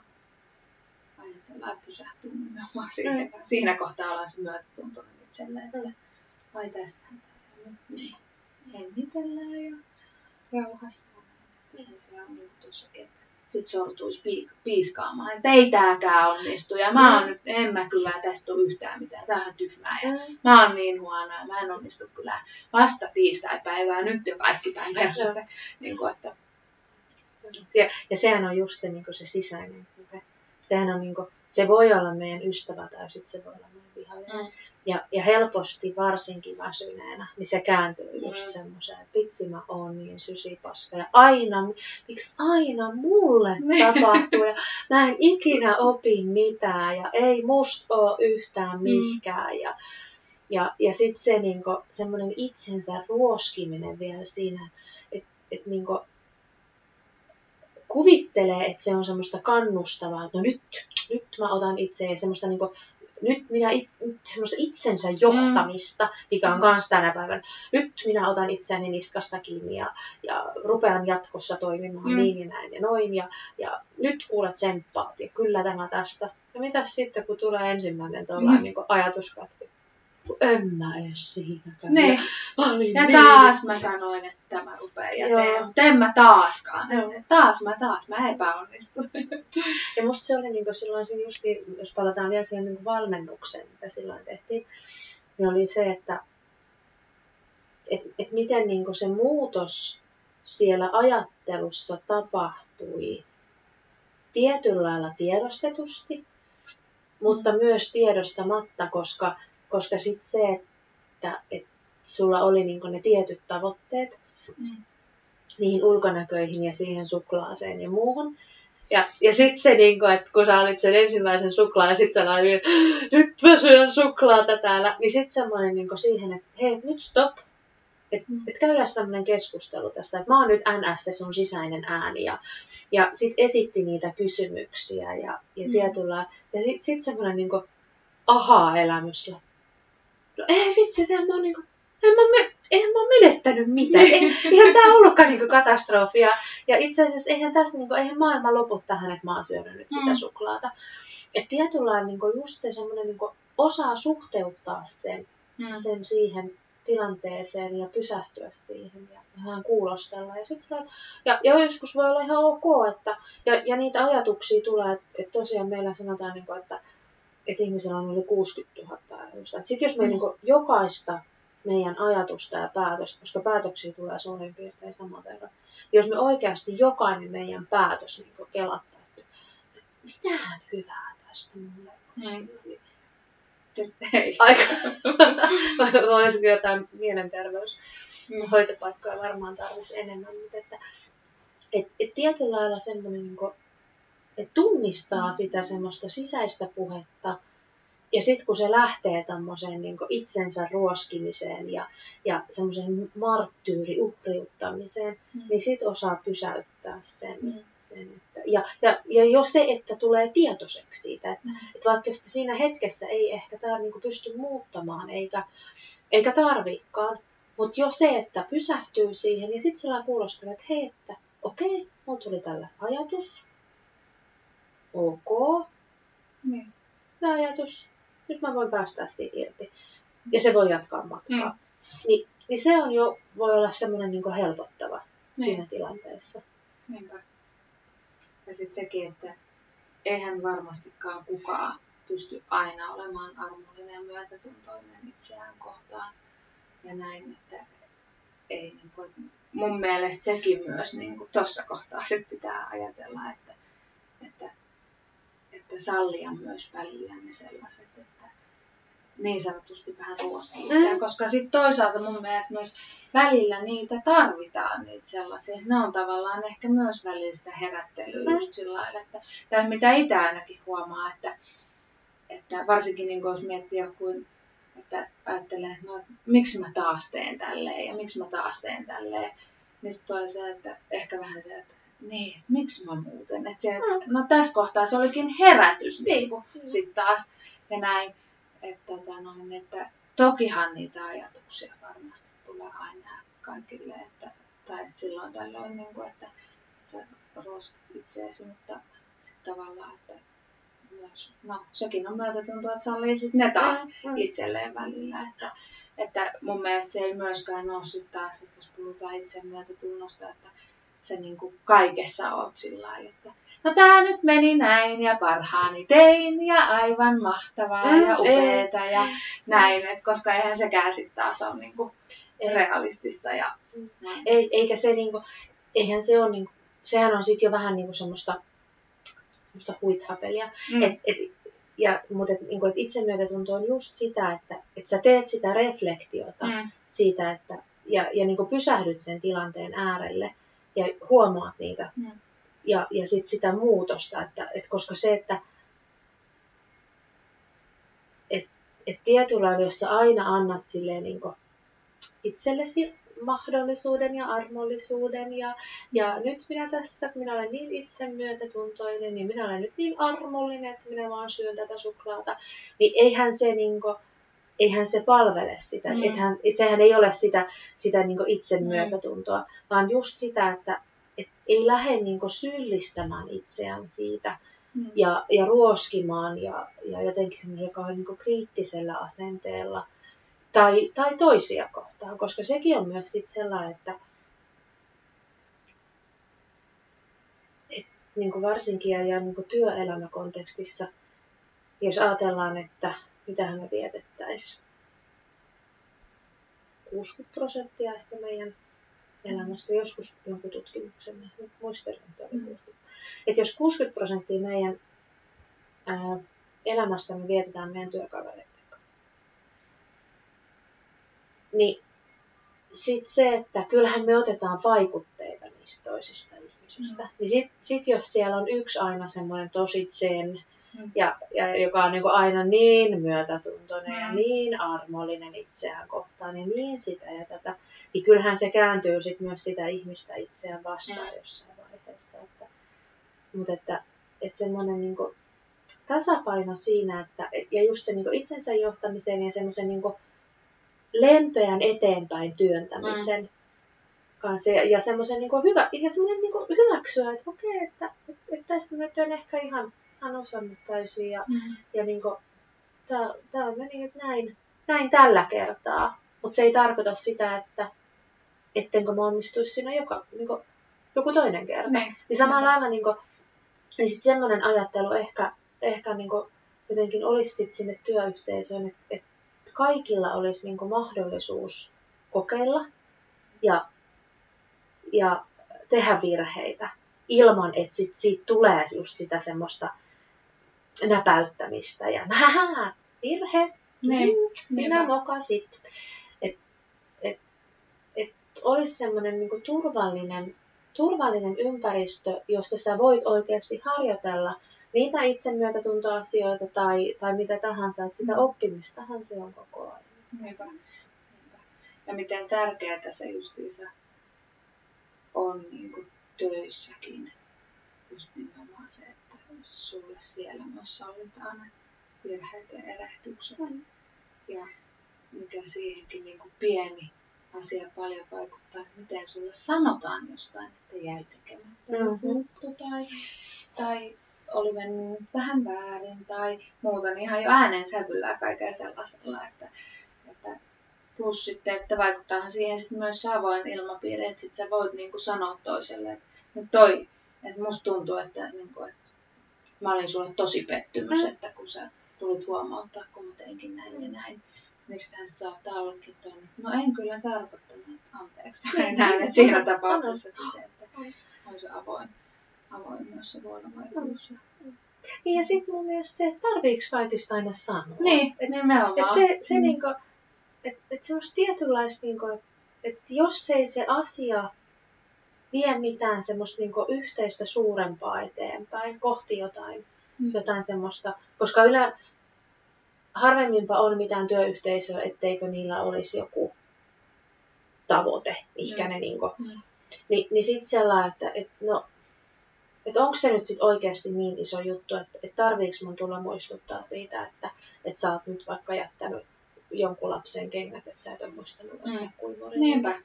ajatella, että pysähtyy nimenomaan siihen. Mm. Siinä kohtaa ollaan se myötätuntoinen itselle, että mm. ai tästähän niin. hengitellään ja rauhassa. Sen sijaan että sit sortuisi piik- piiskaamaan, että ei tääkään onnistu ja mä oon nyt, en mä kyllä tästä ole yhtään mitään, tää on tyhmää ja mm. mä oon niin huono ja mä en onnistu kyllä vasta tiistai-päivää, nyt jo kaikki päin perästä. Niin kuin, että...
ja, ja sehän on just se, niin se sisäinen puhe. Sehän on niin kuin, se voi olla meidän ystävä tai sitten se voi olla meidän vihollinen. Mm. Ja, ja helposti varsinkin väsyneenä, niin se kääntyy just mm. semmoiseen, että vitsi mä oon niin sysipaska. Ja aina, miksi aina mulle niin. tapahtuu ja mä en ikinä opi mitään ja ei musta oo yhtään mihkään. Mm. Ja, ja, ja sitten se niinku, semmoinen itsensä ruoskiminen vielä siinä, että et, niinku, kuvittelee, että se on semmoista kannustavaa, että no nyt, nyt mä otan itse ja semmoista niinku nyt minä it, semmoista itsensä johtamista, mikä on
Mm.
myös tänä päivänä. Nyt minä otan itseäni niskasta kiinni ja, ja rupean jatkossa toimimaan
Mm.
niin ja näin ja noin. Ja, ja nyt kuulet tsemppaat ja kyllä tämä tästä. Ja mitä sitten, kun tulee ensimmäinen tuollainen
Mm.
niin ajatuskatki? En mä edes siinäkään.
Niin.
Mä olin
Ja taas mä sanoin, että tämä rupeaa ja
Joo.
teen, mutta en mä taaskaan.
Joo.
Taas mä taas, mä epäonnistuin.
Ja musta se oli niin silloin justi, jos palataan vielä siihen niin valmennukseen, mitä silloin tehtiin, niin oli se, että et, et miten niin se muutos siellä ajattelussa tapahtui tietyllä lailla tiedostetusti, mutta myös tiedostamatta, koska, koska sit se, että et sulla oli niin ne tietyt tavoitteet,
Mm.
niihin ulkonäköihin ja siihen suklaaseen ja muuhun. Ja, ja sitten se, niin kun, että kun sä olit sen ensimmäisen suklaan ja sitten sä että nyt mä syön suklaata täällä, niin sitten semmoinen niin siihen, että hei, nyt stop. Että
Mm.
et käydään tämmöinen keskustelu tässä, että mä oon nyt NS se sun sisäinen ääni ja, ja sitten esitti niitä kysymyksiä ja, ja
Mm.
tietyllä, ja sitten sit semmoinen niin ahaa-elämys. No ei vitsi, että en mä oon niin kuin, en mä, me, en mä menettänyt mitään. Ei, eihän tämä ollutkaan niinku katastrofi. Ja, ja itse asiassa eihän tässä niinku, eihän maailma lopu tähän, että mä oon syönyt nyt sitä
Mm.
suklaata. Et tietyllä lailla niinku just se semmoinen niinku osaa suhteuttaa sen,
Mm.
sen siihen tilanteeseen ja pysähtyä siihen ja vähän kuulostella. Ja, sit oot- ja, ja joskus voi olla ihan ok, että, ja, ja niitä ajatuksia tulee, että, että tosiaan meillä sanotaan, niinku, että, että ihmisellä on yli 60 000 ajatusta. Sitten jos me
Mm.
niinku jokaista meidän ajatusta ja päätöstä, koska päätöksiä tulee suurin piirtein saman verran. Jos me oikeasti jokainen meidän päätös niin kelattaisi, että mitähän hyvää tästä mulle
Mm.
niin
ei.
Aika. Olisiko jotain mielenterveys
Mm.
hoitopaikkoja varmaan tarvisi enemmän, mutta että et, et tietyllä lailla semmoinen, niin että tunnistaa sitä semmoista sisäistä puhetta, ja sitten kun se lähtee tämmöiseen niin itsensä ruoskimiseen ja, ja semmoiseen marttyyri uhriuttamiseen,
Mm.
niin sitten osaa pysäyttää sen.
Mm.
sen että, ja, ja, ja jo se, että tulee tietoiseksi siitä, että,
Mm.
että vaikka sitä siinä hetkessä ei ehkä tämä niin pysty muuttamaan, eikä, eikä tarviikaan, mutta jo se, että pysähtyy siihen ja sitten sillä kuulostelee, että hei, että okei, mulla tuli tällä ajatus, ok,
Niin.
tämä ajatus, nyt mä voin päästää siitä irti. Ja se voi jatkaa matkaa.
Mm.
Ni, niin se on jo, voi olla semmoinen niin helpottava
Niin.
siinä tilanteessa.
Niinpä. Ja sitten sekin, että eihän varmastikaan kukaan pysty aina olemaan armollinen ja myötätuntoinen itseään kohtaan. Ja näin, että ei niin kuin, mun mielestä sekin myös niin kuin tuossa kohtaa sit pitää ajatella, että, että, että sallia myös välillä ne sellaiset, että niin sanotusti vähän itseään,
Mm.
koska sitten toisaalta mun mielestä myös välillä niitä tarvitaan, niitä sellaisia. Ne on tavallaan ehkä myös välillä sitä herättelyä
Mm.
just sillä lailla, että, tai mitä itse ainakin huomaa, että, että varsinkin niin jos miettii joku, että ajattelee, että no, miksi mä taas teen tälleen ja miksi mä taas teen tälleen, niin sitten tulee se, että ehkä vähän se, että niin, että miksi mä muuten. Että se, että, no tässä kohtaa se olikin herätys niin kuin,
Mm.
sitten taas ja näin. Että, tota noin, että tokihan niitä ajatuksia varmasti tulee aina kaikille, että, tai että silloin tällöin, niin kuin, että sä ruoskit itseäsi, mutta sitten tavallaan, että myös, no sekin on myötätuntoa, että sallii sitten ne taas
Mm, mm.
itselleen välillä, että, että mun mielestä se ei myöskään ole sitten taas, että jos puhutaan itsemyötätunnosta, että se niin kuin kaikessa oot sillä lailla, että no tää nyt meni näin ja parhaani tein ja aivan mahtavaa
Mm,
ja
ei.
upeeta ja näin, et koska eihän sekään sitten taas ole niin kuin
Ei.
realistista ja
Mm. Ei, eikä se niinku, eihän se ole niinku, sehän on sitten jo vähän niinku semmoista, semmoista huithapelia.
Mm.
Et, et, ja, mutta et, niinku, et itsemyötätunto on just sitä, että et sä teet sitä reflektiota
Mm.
siitä, että ja, ja niinku pysähdyt sen tilanteen äärelle ja huomaat niitä
Mm.
ja, ja sit sitä muutosta, että, et koska se, että et, et tietyllä lailla, jos sä aina annat silleen niinku itsellesi mahdollisuuden ja armollisuuden ja, ja nyt minä tässä, kun minä olen niin itsemyötätuntoinen, niin minä olen nyt niin armollinen, että minä vaan syön tätä suklaata, niin eihän se niinku, eihän se palvele sitä. Mm. Ethän, sehän ei ole sitä, sitä niin itsemyötätuntoa, mm. vaan just sitä, että et ei lähde niin syyllistämään itseään siitä mm. ja, ja ruoskimaan ja, ja jotenkin semmoinen, joka on niin kriittisellä asenteella tai, tai toisia kohtaan, koska sekin on myös sit sellainen, että et, niin varsinkin ja, ja niin työelämäkontekstissa, jos ajatellaan, että mitähän me vietettäisiin. 60 prosenttia ehkä meidän elämästä. Joskus jonkun tutkimuksen, muistelen, että oli 60. Mm. Että jos 60 prosenttia meidän ää, elämästä me vietetään meidän työkavereiden kanssa, niin sitten se, että kyllähän me otetaan vaikutteita niistä toisista ihmisistä. Mm. Niin sitten sit jos siellä on yksi aina semmoinen tosi sen, Mm. Ja, ja joka on niin kuin aina niin myötätuntoinen mm. ja niin armollinen itseään kohtaan ja niin sitä ja tätä, niin kyllähän se kääntyy sit myös sitä ihmistä itseään vastaan mm. jossain vaiheessa. Että, mutta että, että semmoinen niin kuin tasapaino siinä, että, ja just se niin kuin itsensä johtamisen ja semmoisen niin lempeän eteenpäin työntämisen mm. kanssa ja, ja semmoisen niin hyvä, ja semmoinen niin hyväksyä, että okei, että, että, että tässä nyt on ehkä ihan hän osannut täysin ja, mm. ja niin kuin, tää, tää meni nyt näin, näin tällä kertaa. Mutta se ei tarkoita sitä, että ettenkö mä onnistuisi siinä joka, niin kuin, joku toinen kerta. Niin, niin samalla lailla niin kuin, niin sit semmoinen ajattelu ehkä, ehkä niin kuin, jotenkin olisi sit sinne työyhteisöön, että, että kaikilla olisi niin kuin, mahdollisuus kokeilla ja, ja tehdä virheitä ilman, että sit siitä tulee just sitä semmoista näpäyttämistä ja virhe, niin, sinä niin. mokasit. Että et, et olisi semmoinen niinku turvallinen, turvallinen ympäristö, jossa sä voit oikeasti harjoitella niitä itsemyötätuntoasioita tai, tai mitä tahansa, että sitä mm. oppimistahan se on koko ajan.
Niinpä. Niinpä. Ja miten tärkeää se justiinsa on niin kuin töissäkin, just nimenomaan se, että sulle siellä myös sallitaan virheet ja erehdykset. Mm. Ja mikä siihenkin niin kuin pieni asia paljon vaikuttaa, että miten sulle sanotaan jostain, että jäi tekemättä mm-hmm. tai, tai oli mennyt vähän väärin tai muuta, niin ihan jo äänen sävyllä kaiken sellaisella, että, että plus sitten, että vaikuttaahan siihen sitten myös se avoin ilmapiiri, että sit sä voit niin kuin sanoa toiselle, että nyt toi, että musta tuntuu, että, niin kuin, että mä olin sulle tosi pettymys, mm. että kun sä tulit huomauttaa, kun mä teinkin näin ja näin. Niin sitähän saattaa ollakin toinen. No en kyllä tarkoittanut, että anteeksi. Niin, näin, että siinä tapauksessa se, että on se avoin, avoin myös se vuorovaikutus.
Niin ja sitten mun mielestä se, että tarviiks kaikista aina sanoa.
Niin, et, nimenomaan.
Et se, se mm. niinku, että et semmoista tietynlaista, niinku, että et jos ei se asia vie mitään semmoista niin yhteistä suurempaa eteenpäin, kohti jotain, mm. jotain semmoista, koska ylä, harvemminpa on mitään työyhteisöä, etteikö niillä olisi joku tavoite, mikä mm. ne niin kuin, mm. Ni, niin sitten sellainen, että et, no, että onko se nyt sit oikeasti niin iso juttu, että et tarviiko mun tulla muistuttaa siitä, että et sä oot nyt vaikka jättänyt jonkun lapsen kengät, että sä et ole muistanut mm. kuivurin.
Niinpä
et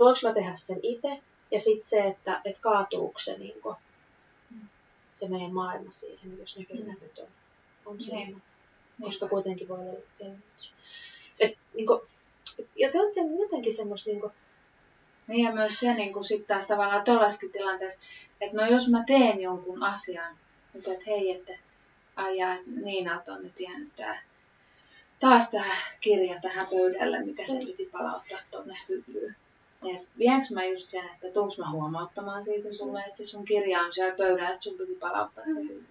voinko mä tehdä sen itse, ja sitten se, että et kaatuuko se, niin kuin, se meidän maailma siihen, jos ne kyllä mm. nyt on, on niin. siinä. Koska kuitenkin voi olla kevennys. Et, niin kuin, ja te olette jotenkin semmoista niin kuin,
niin ja myös se niin sitten taas tavallaan tuollaisessakin tilanteessa, että no jos mä teen jonkun asian, mutta että hei, että ajaa, että Niina on nyt jäänyt tää, taas tämä kirja tähän pöydälle, mikä se piti palauttaa tuonne hyllyyn. Et vienkö mä just sen, että tuunko mä huomauttamaan siitä sulle, että se sun kirja on siellä pöydällä, että sun piti palauttaa se hylly.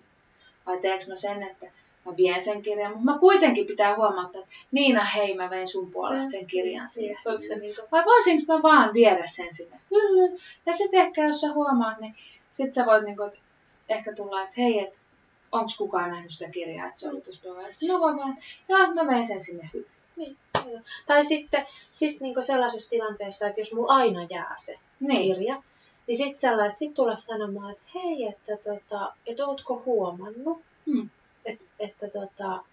Vai teekö mä sen, että mä vien sen kirjan, mutta mä kuitenkin pitää huomauttaa, että Niina, hei, mä vein sun puolesta sen kirjan siihen. Vai voisinko mä vaan viedä sen sinne hyllyyn? Ja sitten ehkä, jos sä huomaat, niin sit sä voit niinku, ehkä tulla, että hei, että onko kukaan nähnyt sitä kirjaa, että se oli tuossa pöydällä. Sitten mä voin vaan, että joo, mä vein sen sinne Niin.
Tai sitten sit niinku sellaisessa tilanteessa, että jos mulla aina jää se
Niin.
kirja, niin sitten sellainen, että sit tulla sanomaan, että hei, että tota, et ootko huomannut,
Mm.
että, että tota,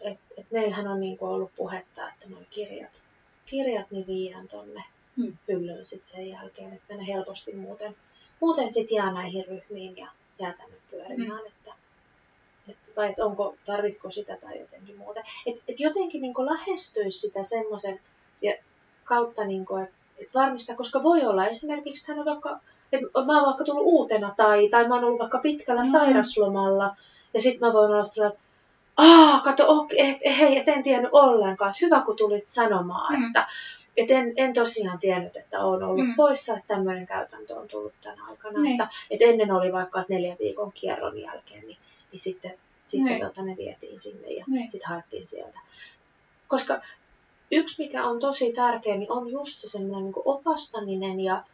et, et meillähän on niinku ollut puhetta, että nuo kirjat, kirjat niin viiän tonne
Mm.
hyllyyn sit sen jälkeen, että ne helposti muuten, muuten sit jää näihin ryhmiin ja jää tänne pyörimään, että, että onko, tarvitko sitä tai jotenkin muuta. Et, et jotenkin niin lähestyisi sitä semmoisen ja kautta, niin että et varmistaa, koska voi olla esimerkiksi, että hän on vaikka, että mä oon vaikka tullut uutena tai, tai mä oon ollut vaikka pitkällä
Mm.
sairaslomalla ja sitten mä voin olla sellainen, että Aa, kato, ok, et, hei, et en tiennyt ollenkaan. että Hyvä, kun tulit sanomaan,
Mm.
että et en, en tosiaan tiennyt, että olen ollut
Mm.
poissa, että tämmöinen käytäntö on tullut tänä aikana.
Niin.
Että, et ennen oli vaikka että neljän viikon kierron jälkeen, niin, niin sitten, sitten
Niin.
tota, ne vietiin sinne ja
Niin.
sitten haettiin sieltä. Koska yksi, mikä on tosi tärkeä, niin on just se semmoinen niin opastaminen ja,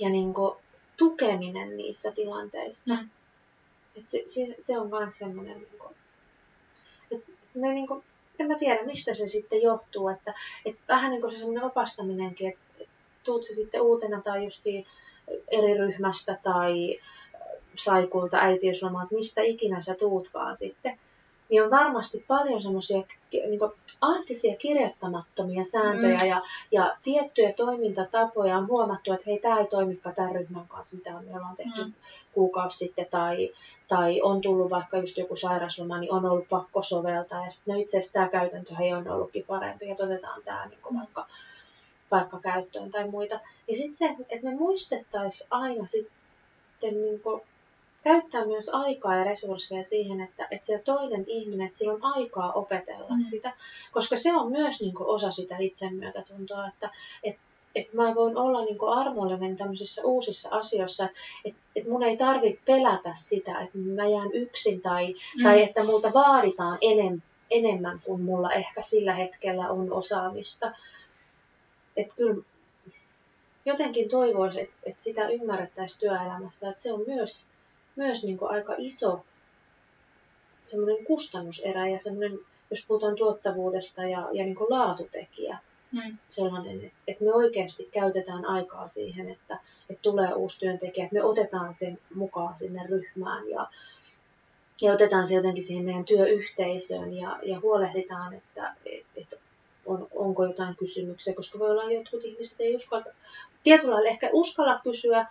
ja niin tukeminen niissä tilanteissa.
Mm.
Et se, se, se on myös semmoinen, niin kuin, että me niin kuin, en mä tiedä mistä se sitten johtuu, että, että vähän niin kuin se semmoinen opastaminenkin, että, että tuut se sitten uutena tai justiin eri ryhmästä tai saikulta, äitiyslomalta, mistä ikinä sä tuutkaan sitten, niin on varmasti paljon semmoisia niin arkisia kirjoittamattomia sääntöjä
Mm.
ja, ja tiettyjä toimintatapoja on huomattu, että hei, tämä ei toimikaan tämän ryhmän kanssa, mitä me ollaan tehty
Mm.
kuukausi sitten, tai, tai on tullut vaikka just joku sairasloma, niin on ollut pakko soveltaa, ja sitten no itse asiassa tämä käytäntö ei on ollutkin parempi, että otetaan tämä niin
Mm.
vaikka, vaikka käyttöön tai muita. Ja sitten se, että me muistettaisiin aina sitten niin käyttää myös aikaa ja resursseja siihen, että, että se toinen ihminen, että sillä on aikaa opetella
Mm.
sitä, koska se on myös niin kuin, osa sitä itsemyötätuntoa, että et, et mä voin olla niin kuin, armollinen tämmöisissä uusissa asioissa, että et mun ei tarvi pelätä sitä, että mä jään yksin tai,
Mm.
tai että multa vaaditaan enem, enemmän kuin mulla ehkä sillä hetkellä on osaamista. Että kyllä jotenkin toivoisin, että, että sitä ymmärrettäisiin työelämässä, että se on myös, myös niin kuin aika iso semmoinen kustannuserä ja semmoinen, jos puhutaan tuottavuudesta ja, ja niin kuin laatutekijä,
Mm.
sellainen, että me oikeasti käytetään aikaa siihen, että, että tulee uusi työntekijä, että me otetaan sen mukaan sinne ryhmään ja, ja otetaan se jotenkin siihen meidän työyhteisöön ja, ja huolehditaan, että, että on, onko jotain kysymyksiä, koska voi olla että jotkut ihmiset ei uskalla, tietyllä lailla ehkä uskalla kysyä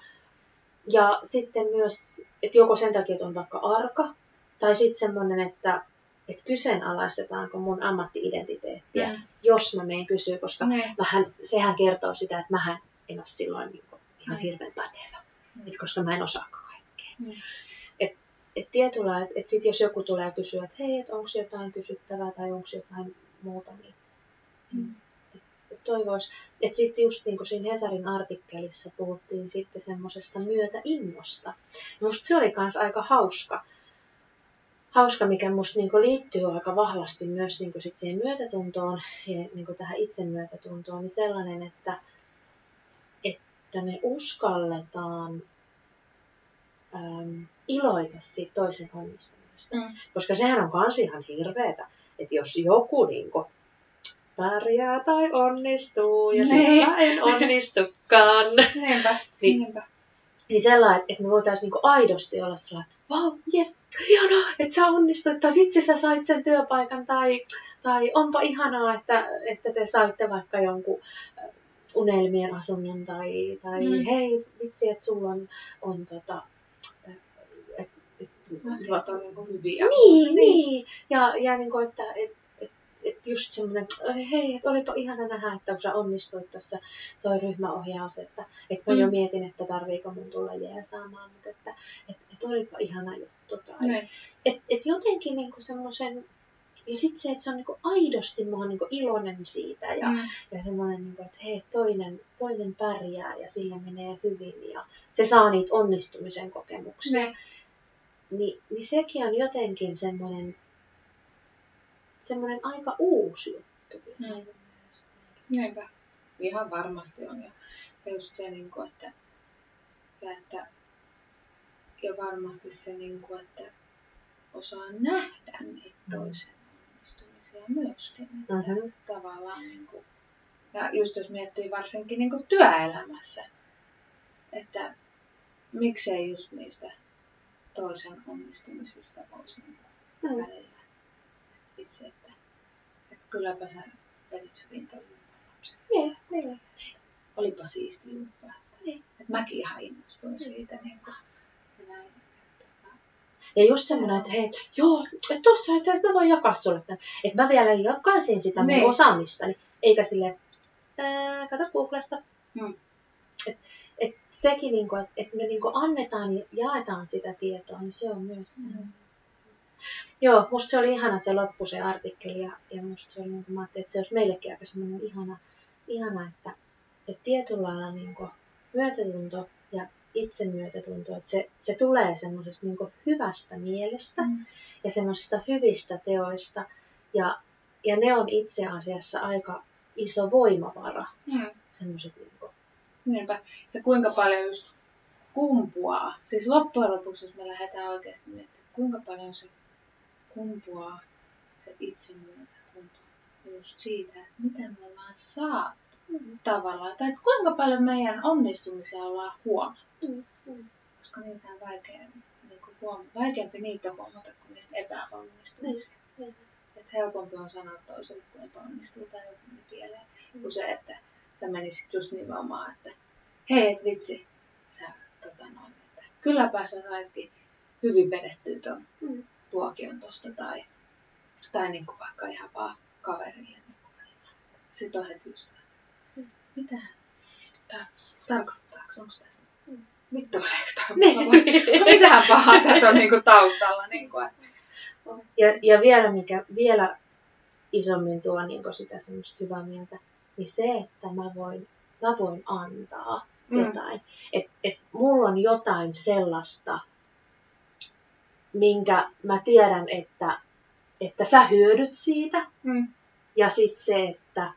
ja sitten myös, että joko sen takia, että on vaikka arka tai sitten semmoinen, että, että kyseenalaistetaanko mun ammatti-identiteettiä,
Mm.
jos mä menen kysyä, koska
Niin.
mähän, sehän kertoo sitä, että mähän en ole silloin niin kuin, ihan
Mm.
hirveän pätevä,
Mm.
et koska mä en osaakaan kaikkea.
Mm.
Et, et tietyllä, että et sit jos joku tulee kysyä, että hei, että onko jotain kysyttävää tai onko jotain muuta, niin
Mm.
Et toivois. Että sitten just niin kuin siinä Hesarin artikkelissa puhuttiin sitten semmoisesta myötäinnosta. Ja musta se oli kans aika hauska. Hauska, mikä musta niin liittyy aika vahvasti myös niin sit siihen myötätuntoon ja niin tähän itsemyötätuntoon, niin sellainen, että, että me uskalletaan äm, iloita siitä toisen onnistumisesta.
Mm.
Koska sehän on kans ihan hirveetä, että jos joku niinku pärjää tai onnistuu ja
Niin.
sitten mä en onnistukaan,
Niinpä.
Niin.
Niinpä.
niin sellainen, että me voitaisiin niinku aidosti olla sellainen, että vau, jes, ihanaa, että sä onnistuit, tai vitsi sä sait sen työpaikan, tai, tai onpa ihanaa, että, että te saitte vaikka jonkun äh, unelmien asunnon, tai, tai
Mm.
hei, vitsi, että sulla on, on tota, äh, et, et,
Asiat on niinku hyviä.
niin, niin. Ja, ja niin kuin, että et, et, et just semmoinen, hei, että olipa ihana nähdä, että kun sä onnistuit tuossa toi ryhmäohjaus, että et mä mm. jo
Mm.
mietin, että tarviiko mun tulla jeesaamaan, mutta että et, et olipa ihana juttu. Tai,
Niin.
et, et jotenkin niin semmoisen, ja sitten se, että se on niin aidosti, mä oon niin iloinen siitä ja, mm.
Mm.
ja semmoinen, niin kuin, että hei, toinen, toinen pärjää ja sillä menee hyvin ja se saa niitä onnistumisen kokemuksia
Niin.
niin, niin sekin on jotenkin semmoinen, semmoinen aika uusi juttu.
Mm. Niinpä. Ihan varmasti on. Ja, just se, niin kuin, että, ja, että, ja varmasti se, niin kuin, että osaa nähdä niitä
Mm.
toisen onnistumisia myöskin. Että
Mhm.
Tavallaan niin kuin, ja just jos miettii varsinkin niin kuin työelämässä, että miksei just niistä toisen onnistumisista voisi niin
Mm.
välillä itse, että, että kylläpä sä vedit hyvin lapsi.
Niin, niin.
Olipa siisti juttu.
Niin.
että mäkin ihan innostuin siitä. Niin kuin, ja näin.
Ja just semmoinen, että hei, joo, että tossa, että mä voin jakaa sulle tämän. Että mä vielä jakaisin sitä mun
Niin.
osaamistani, eikä sille, kato Googlesta.
Mm.
Et, et sekin, niinku, että et me niinku annetaan ja jaetaan sitä tietoa, niin se on myös.
Mm.
Joo, musta se oli ihana se loppu se artikkeli ja, ja musta se oli, niin mä ajattelin, että se olisi meillekin aika semmoinen ihana, ihana että, että tietyllä lailla niin myötätunto ja itsemyötätunto, että se, se tulee semmoisesta niin hyvästä mielestä
Mm.
ja semmoisista hyvistä teoista ja, ja ne on itse asiassa aika iso voimavara,
Mm.
semmoiset niin kuin,
Niinpä. Ja kuinka paljon just kumpuaa. Siis loppujen lopuksi, jos me lähdetään oikeasti miettimään, että kuinka paljon se kumpuaa se itsemyötätunto just siitä, että miten me ollaan saatu tavallaan. Tai kuinka paljon meidän onnistumisia ollaan huomattu.
mm, mm,
Koska niitä on vaikea, niin kuin huoma- vaikeampi niitä huomata kuin niistä epäonnistumista.
niin.
Että helpompi on sanoa toiselle, kun epäonnistuu tai joku meni pieleen, kuin se, että sä menisit just nimenomaan, että hei, et vitsi, sä, tota noin, että kylläpä sä saitkin hyvin vedettyä ton
Mm.
Tuokion tosta tai, tai niin kuin vaikka ihan vaan kaverille. Niin kuin, Sitten on heti just, että
Mm.
mitä tää tarkoittaako, onko tässä
Mm.
vittuileeko tämä
Niin.
Mitähän pahaa tässä on niinku taustalla. Niinku, että,
Ja, ja vielä mikä vielä isommin tuo niin sitä semmoista hyvää mieltä, niin se, että mä voin, mä voin antaa
Mm.
jotain. Että et mulla on jotain sellaista, minkä mä tiedän, että, että sä hyödyt siitä.
mm,
Ja sitten se, että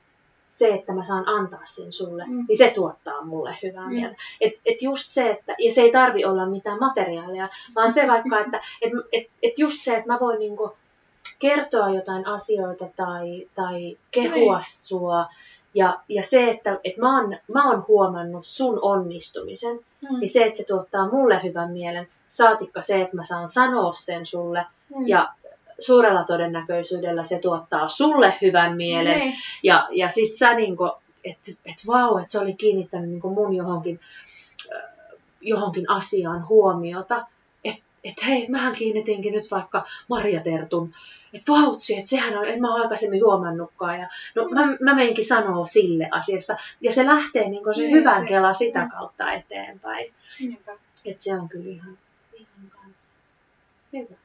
se, että mä saan antaa sen sulle,
Mm.
mm. niin se tuottaa mulle hyvää
Mm.
mm. mieltä. Et, et just se, että, ja se ei tarvi olla mitään materiaalia, vaan se vaikka, että et, et, et just se, että mä voin niinku kertoa jotain asioita tai, tai kehua
Niin.
sua. Ja, ja se, että et mä, oon, mä oon huomannut sun onnistumisen,
mm,
niin se, että se tuottaa mulle hyvän mielen, saatikka se, että mä saan sanoa sen sulle,
mm.
ja suurella todennäköisyydellä se tuottaa sulle hyvän mielen.
Niin.
Ja, ja sit sä niinku, että et vau, että se oli kiinnittänyt niinku mun johonkin, äh, johonkin asiaan huomiota. Että et hei, mähän kiinnitinkin nyt vaikka Maria Tertun, että vautsi, että sehän on, en mä oon aikaisemmin huomannutkaan. Ja, no mä, mä meinkin sanoa sille asiasta. Ja se lähtee niinku se
Niin,
hyvän
se-
kela sitä
mm.
kautta eteenpäin.
Niinpä.
Että se on kyllä ihan, hyvä.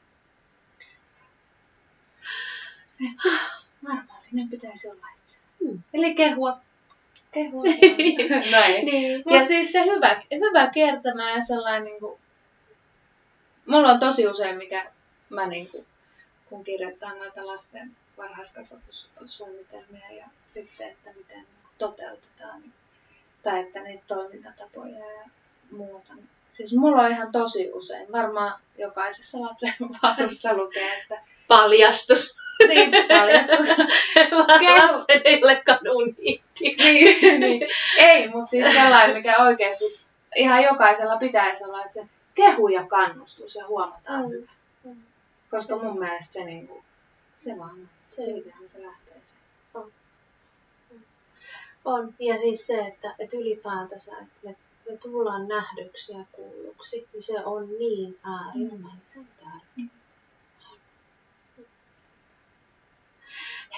Armollinen pitäisi olla itse.
Mm.
Eli kehua. Kehua. Näin.
Niin,
Mutta siis se hyvä, hyvä kertämä ja sellainen niinku... Mulla on tosi usein, mikä mä niinku, kun kirjoittaa noita lasten varhaiskasvatussuunnitelmia ja sitten, että miten toteutetaan, niin, tai että niitä toimintatapoja ja muuta. niin Siis mulla on ihan tosi usein, varmaan jokaisessa lapsen vasussa lukee, että
paljastus.
niin, paljastus.
Lapsen ei olekaan uniikki.
niin, niin. Ei, mutta siis sellainen, mikä oikeasti ihan jokaisella pitäisi olla, että se kehu ja kannustus ja huomataan
Mm.
hyvä. Koska mun mielestä se, niinku, se vaan,
Se-
siitähän se lähtee se.
On. Ja siis se, että, että ylipäätänsä, että me, me tullaan nähdyksi ja niin se on niin äärimmäisen tärkeää.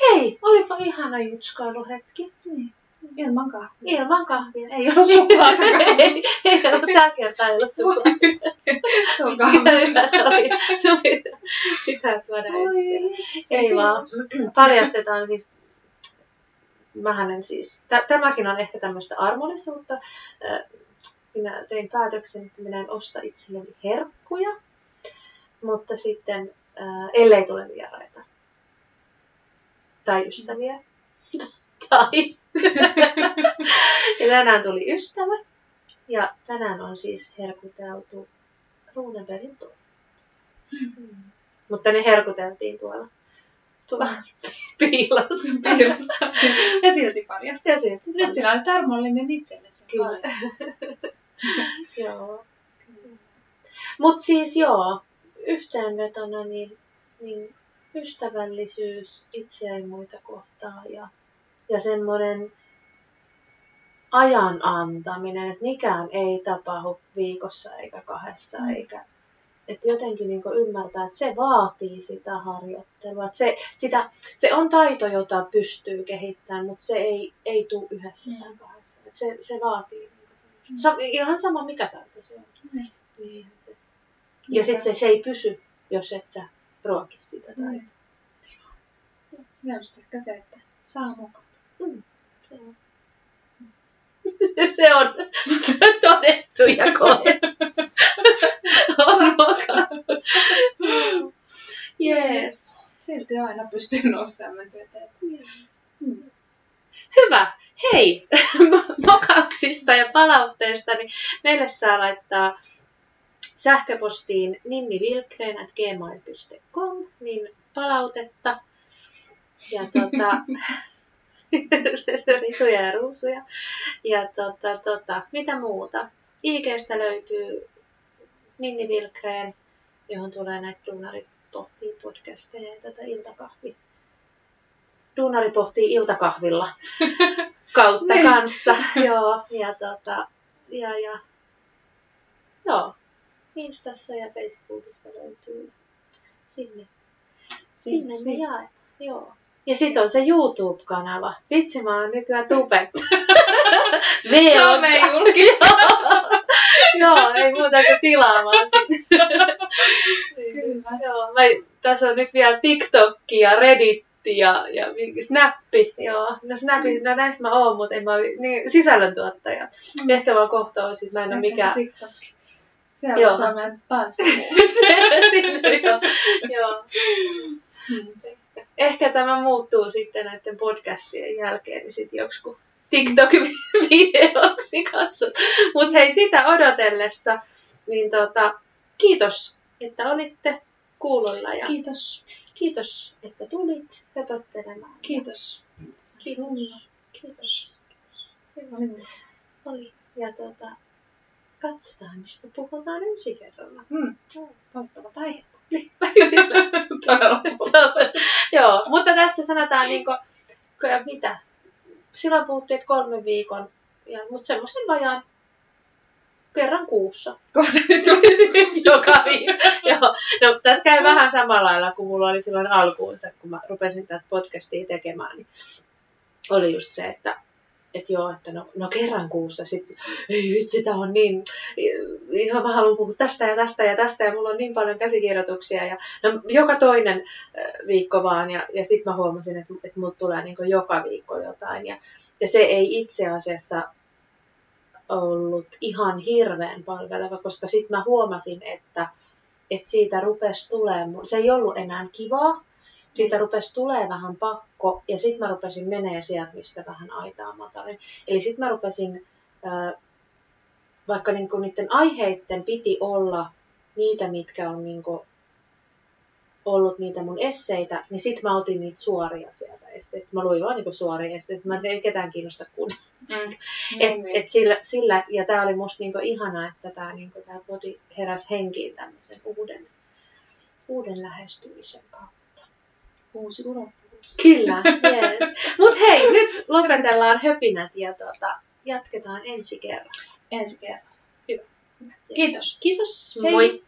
Hei, olipa ihana jutskailuhetki.
Niin. Ilman kahvia.
Ilman kahvia.
Ei ollut suklaatakaan.
ei, ei ollut tällä kertaa ei ollut suklaata.
Tuo kahvi.
Hyvä, se. Sun pitää, pitää tuoda ensi. Ei vaan. Paljastetaan siis, mähän en siis, tä- tämäkin on ehkä tämmöistä armollisuutta. Minä tein päätöksen, että minä en osta itselleni herkkuja, mutta sitten, ö, ellei tule vieraita tai ystäviä, tai ja tänään tuli ystävä, ja tänään on siis herkuteltu Runebergin tuo. Mm. Mutta ne herkuteltiin tuolla Tulla piilossa.
piilossa. Ja silti paljasta.
Ja sitten
Nyt sinä olet armollinen itsellesi.
Kyllä. joo. Mut siis joo, yhteenvetona niin, niin ystävällisyys itseä ja muita kohtaan ja, ja semmoinen ajan antaminen, että mikään ei tapahdu viikossa eikä kahdessa
Mm.
eikä että jotenkin niin ymmärtää, että se vaatii sitä harjoittelua. Että se, sitä, se on taito, jota pystyy kehittämään, mutta se ei, ei tule yhdessä
Mm.
tai kahdessa. Et se, se vaatii niin
Mm.
se on ihan sama mikä taito se on.
Mm.
Niinhän se. Ja sitten se, se ei pysy, jos et sä ruoki sitä taitoa.
Mm. Ja just ehkä se, että saa mukaan.
Se on. se on todettu ja koettu. on mukaan. Jees.
Silti aina pystyy nostamaan eteen. Mm.
Hyvä. Hei, mokauksista ja palautteesta, niin meille saa laittaa sähköpostiin ninnivilkreen.gmail.com niin palautetta. Ja tota, risuja ja ruusuja. Ja tota, tota, mitä muuta? IGstä löytyy Ninni Vilkreen, johon tulee näitä Duunari pohtii podcasteja ja tätä iltakahvi. Duunari pohtii iltakahvilla kautta
Niin.
kanssa. Joo, ja tota, ja, ja, joo, Instassa ja Facebookista löytyy sinne. Sinne me
Siis-
jaetaan, joo. Ja sitten on se YouTube-kanava. Vitsi, mä oon nykyään tube.
Some julkis.
Joo, ei muuta kuin tilaamaan sinne.
Kyllä.
Joo, mä, tässä on nyt vielä TikTok ja Reddit ja, ja Snappi. Joo, no Snappi, no näissä mä oon, mutta en mä ole niin, sisällöntuottaja.
Mm.
Ehkä mä kohta olisin, mä en ole mikään.
Siellä
Joo.
on saa meidän
joo. joo.
Mm.
Ehkä tämä muuttuu sitten näiden podcastien jälkeen, niin sitten joku TikTok-videoksi katsot. Mutta hei, sitä odotellessa, niin tota, kiitos, että olitte kuulolla ja
Kiitos.
kiitos, että tulit höpöttelemään.
Kiitos.
Kiitos. Kiitos. Hyvä.
Oli.
Oli. Ja tota, katsotaan, mistä puhutaan ensi kerralla.
Mm. Aiheet.
Todella. Joo, mutta tässä sanotaan niinku, k- mitä? Silloin puhuttiin, että kolmen viikon, ja, mutta semmoisen vajaan kerran kuussa. Joka. Joo. No, tässä käy vähän samalla lailla kuin mulla oli silloin alkuunsa, kun mä rupesin tätä podcastia tekemään. Niin oli just se, että että joo, että no, no kerran kuussa sitten, ei vitsi, tämä on niin, ihan mä haluan puhua tästä ja tästä ja tästä ja mulla on niin paljon käsikirjoituksia ja no, joka toinen äh, viikko vaan ja, ja sitten mä huomasin, että, että mulla tulee niin joka viikko jotain ja, ja se ei itse asiassa ollut ihan hirveän palveleva, koska sitten mä huomasin, että, että siitä rupesi tulemaan, se ei ollut enää kivaa, siitä rupesi tulee vähän pakko ja sitten mä rupesin menee sieltä, mistä vähän aitaa matarin. Eli sitten mä rupesin, vaikka niinku niiden aiheiden piti olla niitä, mitkä on niinku ollut niitä mun esseitä, niin sitten mä otin niitä suoria sieltä esseistä. Mä luin vaan niinku suoria esseitä, mä ei ketään kiinnosta kuunnella.
Mm.
Et,
Niin,
et sillä, sillä, ja tämä oli musta niinku ihanaa, että tämä niinku, tää body heräsi henkiin tämmöisen uuden, uuden lähestymisen kautta.
Uusi ulottuvuus.
Kyllä, yes. Mut hei, nyt lopetellaan höpinät ja tota, jatketaan ensi kerralla.
Ensi kerralla.
Yes.
Kiitos.
Kiitos.
Hei.
Moi.